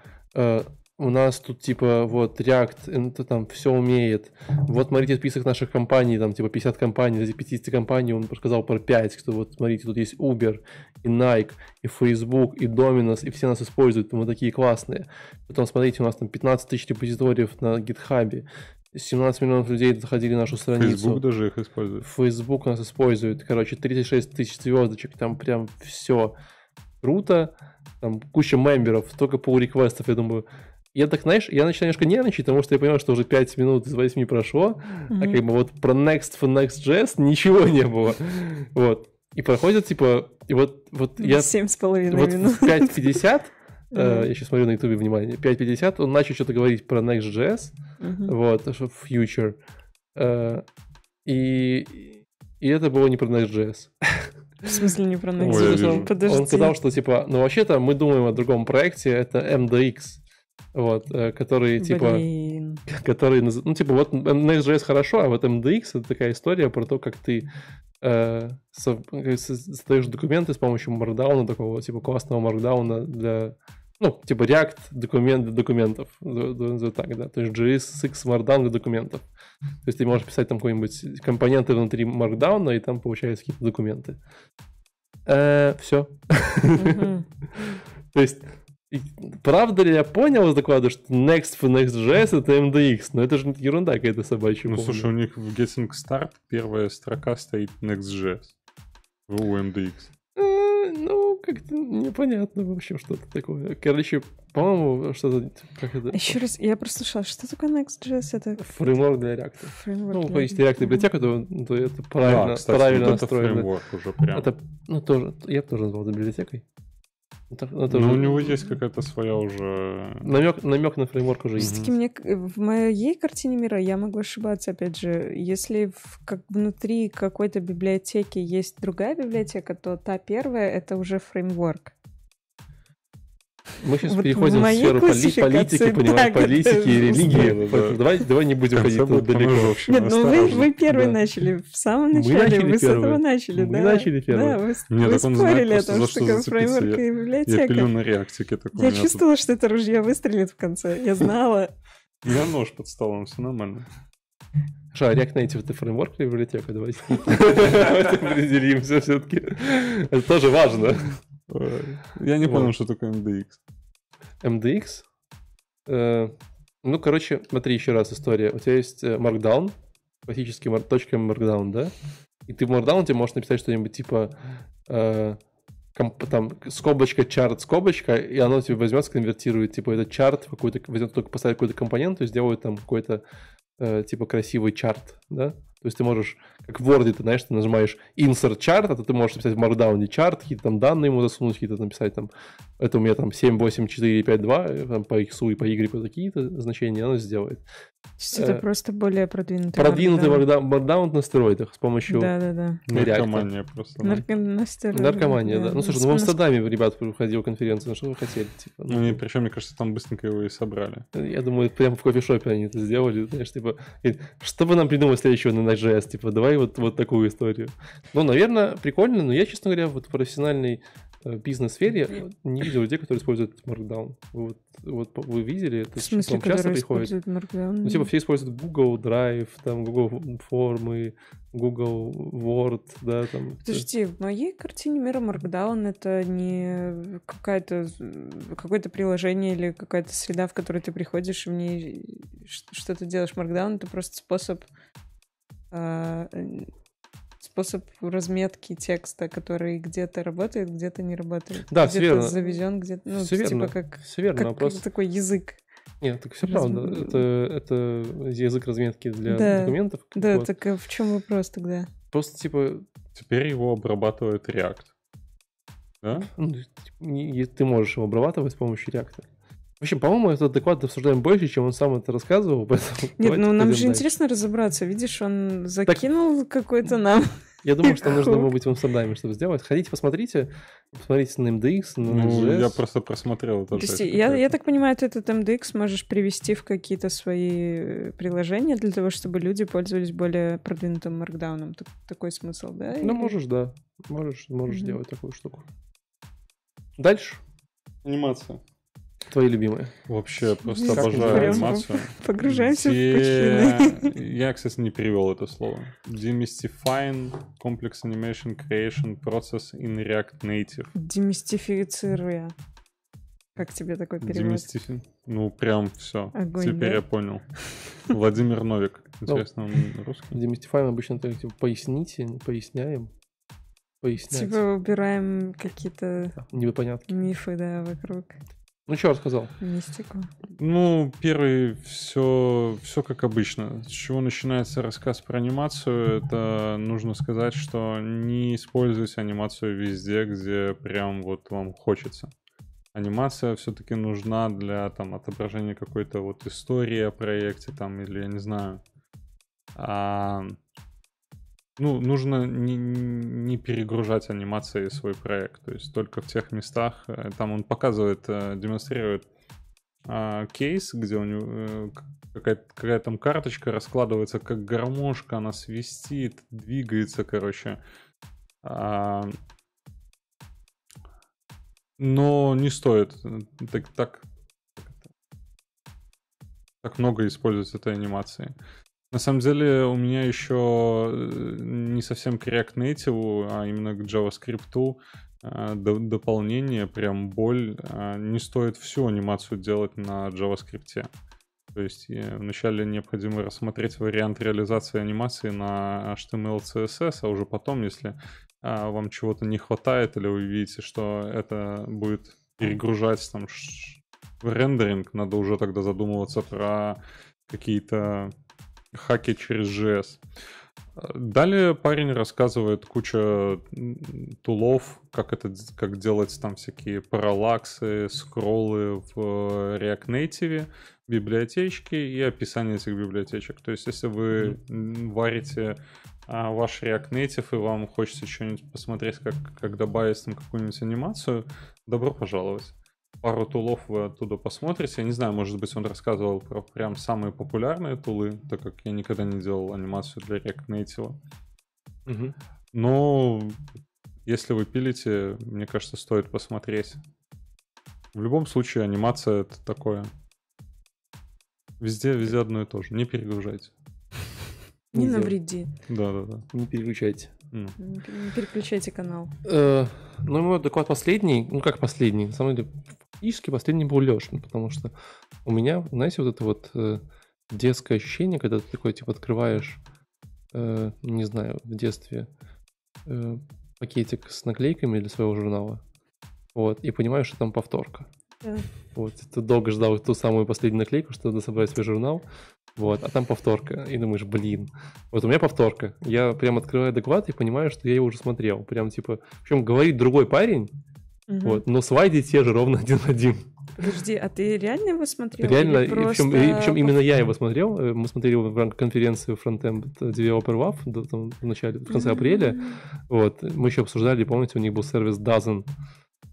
У нас тут типа вот React, это там все умеет. Вот смотрите список наших компаний, там типа 50 компаний, из этих 50 компаний он рассказал про 5, что вот смотрите, тут есть Uber, и Nike, и Facebook, и Dominos, и все нас используют, мы такие классные. Потом смотрите, у нас там 15 тысяч репозиториев на GitHub, 17 миллионов людей заходили на нашу страницу. Facebook даже их использует. Facebook нас использует, короче, 36 тысяч звездочек, там прям все круто, там куча мемберов, только pull реквестов, я думаю. Я так, знаешь, я начинаю немножко нервничать, потому что я понимаю, что уже 5 минут из 8 прошло, а Мгм. как бы вот про Next for Next.js ничего не было. Вот. И проходит, типа, и вот, вот я Семь с половиной вот минут. в 5.50, э, Мгм. я сейчас смотрю на ютубе, внимание, 5.50, он начал что-то говорить про Next.js, Мгм. вот, что future. Э, И, и это было не про Next.js. В смысле не про я Next.js? Подожди. Он сказал, что типа, ну вообще-то мы думаем о другом проекте, это MDX. Вот, э, которые типа... Блин. Которые, ну, типа, вот Next.js хорошо, а вот MDX это такая история про то, как ты э, со- со- создаешь документы с помощью Markdown, такого типа классного Markdown для, ну, типа React документ для документов, так, да, то есть JSX Markdown для документов. То есть ты можешь писать там какой-нибудь компоненты внутри Markdown, и там получаются какие-то документы. все. Мгм. То есть, и правда ли я понял из доклада, что Next for Next.js это MDX? Но это же ерунда какая-то собачья. Ну, полная. слушай, у них в Getting Start первая строка стоит Next.js. В UMDX. Э, Ну, как-то непонятно, в общем, что-то такое. Короче, по-моему, что-то... Как это? Еще раз, я прослушала, что такое Next.js? Это Фреймворк для React. фреймворк Ну, для- если React библиотека, то, то это правильно, Да, кстати, правильно вот это настроено. фреймворк уже прям. Это, ну, тоже, я бы тоже назвал это библиотекой. Это, это Ну, уже у него есть какая-то своя уже... намек, намек на фреймворк уже есть. Все-таки мне в моей картине мира я могу ошибаться, опять же, если в- как внутри какой-то библиотеки есть другая библиотека, то та первая это уже фреймворк. Мы сейчас Вот переходим в сферу поли- политики, понимаешь, да, политики и религии. да. Давай, давай не будем ходить тут далеко. Нет, ну вы, вы первые Да. начали, в самом Мы начале, начали вы с первые. этого начали, Мы да. начали первые. Да, вы, с- Нет, вы так он знает спорили о том, что такое фреймворк и Я библиотека. пилю на реактике такой. Я чувствовала, что это ружье выстрелит в конце. Я знала. У меня нож под столом, все нормально. Ша, React Native это фреймворк или библиотека? Давайте давайте определимся все-таки. Это тоже важно. Я не Вот. понял, что такое MDX. MDX. э, Ну, короче, смотри еще раз история. У тебя есть э, Markdown, классический точка Markdown, да? И ты в Markdown тебе можешь написать что-нибудь типа э, комп- там скобочка, чарт, скобочка, и оно тебе возьмет, сконвертирует, типа, этот чарт, в какой-то, возьмет только поставить какой-то компонент, и сделает там какой-то, э, типа, красивый чарт, да? То есть ты можешь, как в Word, ты, знаешь, ты нажимаешь insert чарт, а то ты можешь написать в Markdown чарт, какие-то там данные ему засунуть, какие-то написать там, это у меня там 7, 8, 4, 5, 2, э, там по X и по Y вот такие-то значения, оно сделает. Есть это Э, просто более продвинутый Продвинутый. Markdown, Markdown на стероидах с помощью Да-да-да. Наркомания просто. да. Нарко- настер- наркомании, да. Ну, слушай, ну в Амстердаме ребят проходила конференция, ну что вы хотели? Типа, Ну, и причем, мне кажется, там быстренько его и собрали. Я думаю, прямо в кофешопе они это сделали, знаешь, типа, что бы нам придумать следующего на Node.js, типа, давай вот, вот такую историю. Ну, наверное, прикольно, но я, честно говоря, вот в э, бизнес-сфере не видел людей, которые используют Markdown. Вот, вот вы видели? Это В смысле, вам часто приходит? Markdown? Ну, типа, все используют Google Drive, там, Google формы, Google Word, да, там. Подожди, в моей картине мира Markdown это не какая-то какое-то приложение или какая-то среда, в которой ты приходишь и в ней что-то делаешь. Markdown это просто способ а, способ разметки текста, который где-то работает, где-то не работает. Да, где-то верно. завезен, где-то ну Всё типа верно. как Все верно, как вопрос. такой язык. Нет, так все Раз- правда. Это, это язык разметки для Да. документов. Да, Вот. так а в чем вопрос тогда? Просто, типа, Теперь его обрабатывает React. Да? Ну, типа, ты можешь его обрабатывать с помощью реактора. В общем, по-моему, этот доклад обсуждаем больше, чем он сам это рассказывал, поэтому Нет, ну нам же дальше. интересно разобраться. Видишь, он закинул какой-то нам. Я думаю, что нужно было быть в Амстердаме, чтобы сделать. Ходите, посмотрите, посмотрите на MDX, на Ну, Node.js. я просто просмотрел это. То есть я, я так понимаю, ты этот MDX можешь привести в какие-то свои э, приложения для того, чтобы люди пользовались более продвинутым маркдауном. Так- такой смысл, да? Ну, Или- можешь, да. Можешь, можешь Мгм. сделать такую штуку. Дальше. Анимация. Твои любимые. Вообще, просто Как обожаю анимацию. Погружаемся в Де- пучины. Я, кстати, не перевел это слово. Demystifying Complex Animation Creation Process in React Native. Демистифицируя. Как тебе такой перевод? Demystify- Ну, прям все. Огонь, Теперь да? я понял. Владимир Новик. Ну, Интересно, он русский? Демистифаем обычно так, типа, поясните, поясняем. Пояснять. Типа убираем какие-то Непонятки. мифы, да, вокруг Ну, что рассказал? мистику. Ну, первый все, все как обычно. С чего начинается рассказ про анимацию, это нужно сказать, что не используйте анимацию везде, где прям вот вам хочется. Анимация все-таки нужна для там отображения какой-то вот истории о проекте там или я не знаю. А, ну, нужно не, не перегружать анимацией свой проект. То есть только в тех местах, э, там он показывает, э, демонстрирует а, кейс, где у него э, какая-то какая там карточка раскладывается как гармошка, она свистит, двигается, короче. А, но не стоит так, так, так много использовать этой анимации. На самом деле у меня еще э, не совсем к React Native, а именно к JavaScript а, дополнение, прям боль. А, не стоит всю анимацию делать на JavaScript. То есть вначале необходимо рассмотреть вариант реализации анимации на HTML, CSS, а уже потом, если а, вам чего-то не хватает, или вы видите, что это будет перегружать там рендеринг, надо уже тогда задумываться про какие-то хаки через JS. Далее парень рассказывает куча тулов, как это, как делать там всякие параллаксы, скроллы в React Native, библиотечки и описание этих библиотечек. То есть, если вы варите а, ваш React Native и вам хочется что-нибудь посмотреть, как, как добавить там какую-нибудь анимацию, добро пожаловать пару тулов вы оттуда посмотрите. Я не знаю, может быть, он рассказывал про прям самые популярные тулы, так как я никогда не делал анимацию для React Native. Угу. Но если вы пилите, мне кажется, стоит посмотреть. В любом случае, анимация это такое. Везде, везде одно и то же. Не перегружайте. Не навреди. Да, да, да. Не переключайте. Ну. Не переключайте канал. Э, ну, мой доклад последний, ну как последний, на самом деле фактически последний был Лешин, потому что у меня, знаете, вот это вот э, детское ощущение, когда ты такой, типа, открываешь, э, не знаю, в детстве э, пакетик с наклейками для своего журнала, вот, и понимаешь, что там повторка. Да. Вот, ты долго ждал ту самую последнюю наклейку, чтобы собрать свой журнал, вот, а там повторка, и думаешь, блин, вот у меня повторка, я прям открываю доклад и понимаю, что я его уже смотрел, прям типа, причем говорит другой парень, Угу. Вот, но слайды те же ровно один в один. Подожди, а ты реально его смотрел? Реально, просто... причем, причем именно я его смотрел. Э, мы смотрели его в рамках конференции Frontend Developer Lab там, в начале, в конце апреля. Вот, мы еще обсуждали, помните, у них был сервис Dozen,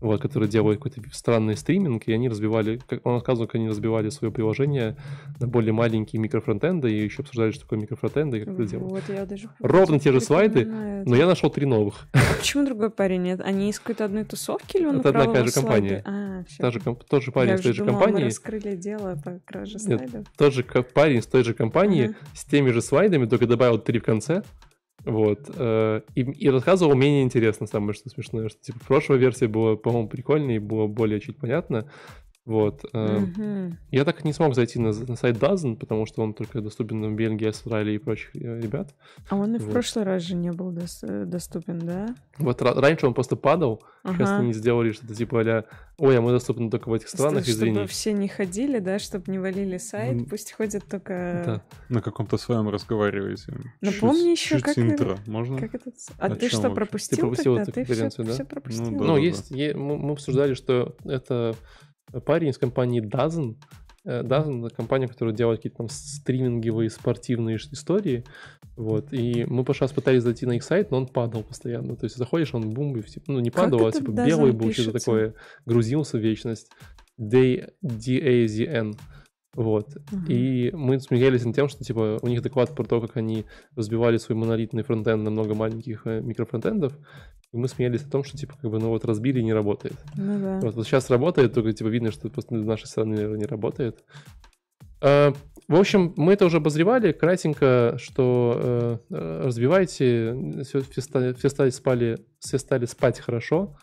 вот, которые делают какой-то странный стриминг, и они разбивали, как он рассказывал, как они разбивали свое приложение на более маленькие микрофронтенды, и еще обсуждали, что такое микрофронтенды, и как это делать. Вот, я даже Ровно те же слайды, но я нашел три новых. А почему другой парень нет? Они из какой-то одной тусовки или он Это одна такая же компания. А. Та же, тот же парень я с той же думала, компании. Мы раскрыли дело по краже слайдов. Нет, тот же парень с той же компании, ага. с теми же слайдами, только добавил три в конце. Вот. Э, и, и рассказывал менее интересно, самое что смешное, что типа прошлая версия была, по-моему, прикольнее, было более чуть понятно. Вот. Mm-hmm. Я так и не смог зайти на, на сайт Dozen, потому что он только доступен в Бельгии, Австралии и прочих э, ребят. А он и вот. в прошлый раз же не был до- доступен, да? Вот раньше он просто падал, ага. сейчас они сделали что-то типа а ой, а мы доступны только в этих странах, чтобы извини. Чтобы все не ходили, да, чтобы не валили сайт, mm. пусть ходят только... Да. На каком-то своем разговариваете. Напомни еще, как... интро, можно? Как это... А О ты что, пропустил Ты пропустил тогда? эту конференцию, все, да? Все пропустил. Ну, да, ну да, есть, да. мы, мы обсуждали, что это парень из компании Dozen. Э, Dozen — это компания, которая делает какие-то там стриминговые спортивные истории. Вот. И мы прошлый раз пытались зайти на их сайт, но он падал постоянно. То есть заходишь, он бум, и типа, ну не падал, а типа белый был, что-то такое, грузился в вечность. D-A-Z-N. Вот. Угу. И мы смеялись над тем, что типа у них доклад про то, как они разбивали свой монолитный фронтенд на много маленьких э, микрофронтендов. И мы смеялись о том, что типа как бы ну вот разбили и не работает. Ну да. Вот, вот сейчас работает, только типа видно, что просто с нашей стороны наверное, не работает. А, в общем, мы это уже обозревали кратенько, что э, разбивайте, все, все, стали, все, стали спали, все стали спать хорошо,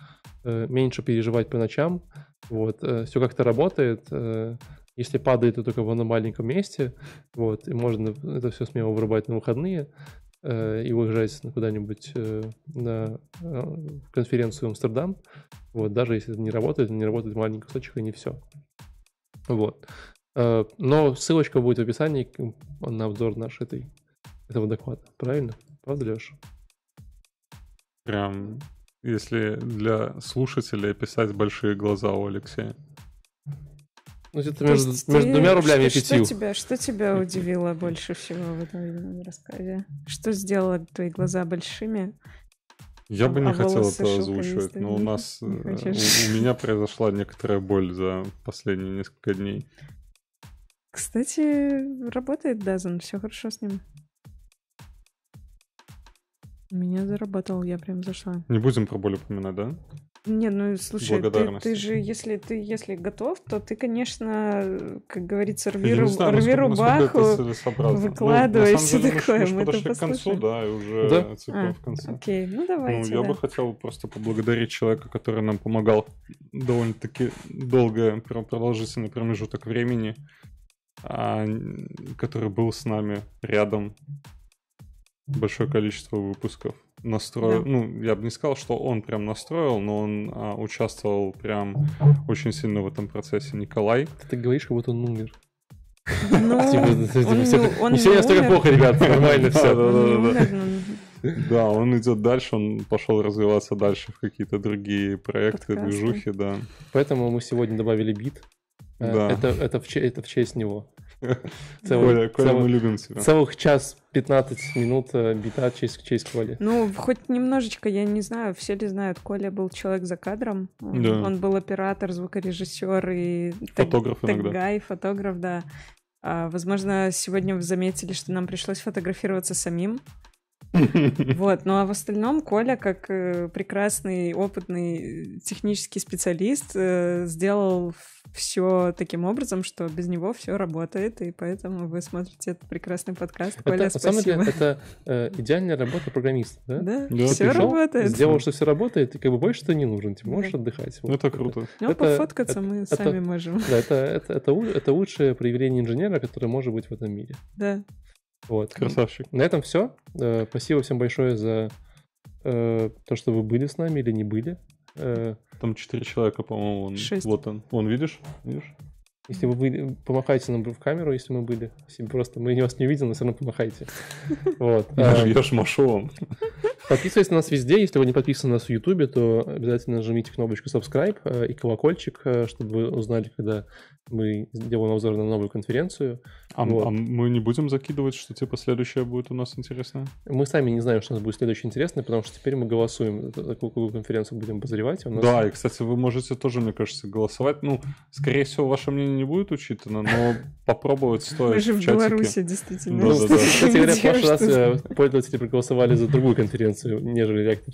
э, меньше переживать по ночам. Вот, э, все как-то работает. Э, если падает, то только в одном маленьком месте. Вот, и можно это все смело вырубать на выходные э, и уезжать куда-нибудь э, на э, конференцию в Амстердам. Вот, даже если это не работает, не работает маленький кусочек, и не все. Вот. Но ссылочка будет в описании на обзор наш этой, этого доклада. Правильно? Правда, Леша? Прям, если для слушателей описать большие глаза у Алексея. Ну, это между, между ты, двумя рублями что, и пятью. Что тебя, что тебя удивило больше всего в этом рассказе? Что сделало твои глаза большими? Я бы не а хотел это озвучивать, но у стали? нас, э, у, у меня произошла некоторая боль за последние несколько дней. Кстати, работает Дазен, все хорошо с ним. Меня заработал, я прям зашла. Не будем про боль упоминать, да? Не, ну слушай, ты, ты же, если ты если готов, то ты, конечно, как говорится, рви, ру- знаю, рви это рубаху. Ну, выкладывай самом всё деле такое, Мы, мы это подошли к концу, да, и уже Да. цикл А, в конце. Окей, ну Ну, давайте. я да. бы хотел просто поблагодарить человека, который нам помогал довольно-таки долгое пр- продолжительный промежуток времени, а, который был с нами рядом большое количество выпусков. Настроил, Да. ну, я бы не сказал, что он прям настроил, но он а, участвовал прям очень сильно в этом процессе. Николай. Ты говоришь, как будто он умер. Ну, Типа, типа, не- все настолько умер. плохо, ребят, нормально Да, все. да, Он идет дальше, он пошел развиваться дальше в какие-то другие проекты, движухи, да. Поэтому мы сегодня добавили бит. Э, Да. Это, это, в, это в честь него. Целый- Коля, Коля, целый- мы любим тебя. Целых час 15 минут э, бита в честь Коли. Ну, хоть немножечко, я не знаю, все ли знают, Коля был человек за кадром. Он, Да. он был оператор, звукорежиссер и Фотограф иногда. Теггай, фотограф, да. А, возможно, сегодня вы заметили, что нам пришлось фотографироваться самим. Вот, ну а в остальном Коля, как э, прекрасный, опытный э, технический специалист, э, сделал все таким образом, что без него все работает, и поэтому вы смотрите этот прекрасный подкаст. Коля, Это, на самом спасибо. деле, это э, идеальная работа программиста, да? Да, Да, все пришел, работает. Сделал, что все работает, и как бы больше ты не нужен, ты можешь Да. отдыхать. Вот Это круто. Ну, Это- пофоткаться это- мы это- сами можем. Да, это, это, это, это лучшее проявление инженера, которое может быть в этом мире. Да. Вот. Красавчик. На этом все. Спасибо всем большое за э, то, что вы были с нами или не были. Э, Там четыре человека, по-моему, вон- Шесть. вот он. Вон, видишь? Видишь? Если вы были, помахайте нам в камеру, если мы были. Если просто мы вас не видим, но все равно помахайте. Вот. Я, ж- машу вам. Подписывайтесь на нас везде. Если вы не подписаны на нас в Ютубе, то обязательно нажмите кнопочку subscribe э, и колокольчик, э, чтобы вы узнали, когда мы делаем обзор на новую конференцию. А, Вот. а мы не будем закидывать, что типа следующее будет у нас интересное? Мы сами не знаем, что у нас будет следующее интересное, потому что теперь мы голосуем, за какую, какую конференцию будем обозревать. У нас- Да, и, кстати, вы можете тоже, мне кажется, голосовать. Ну, скорее всего, ваше мнение не будет учитано, но попробовать стоит Мы же в. Беларуси, действительно. Да, да, да. Кстати говоря, в прошлый раз э, пользователи проголосовали за другую конференцию, нежели React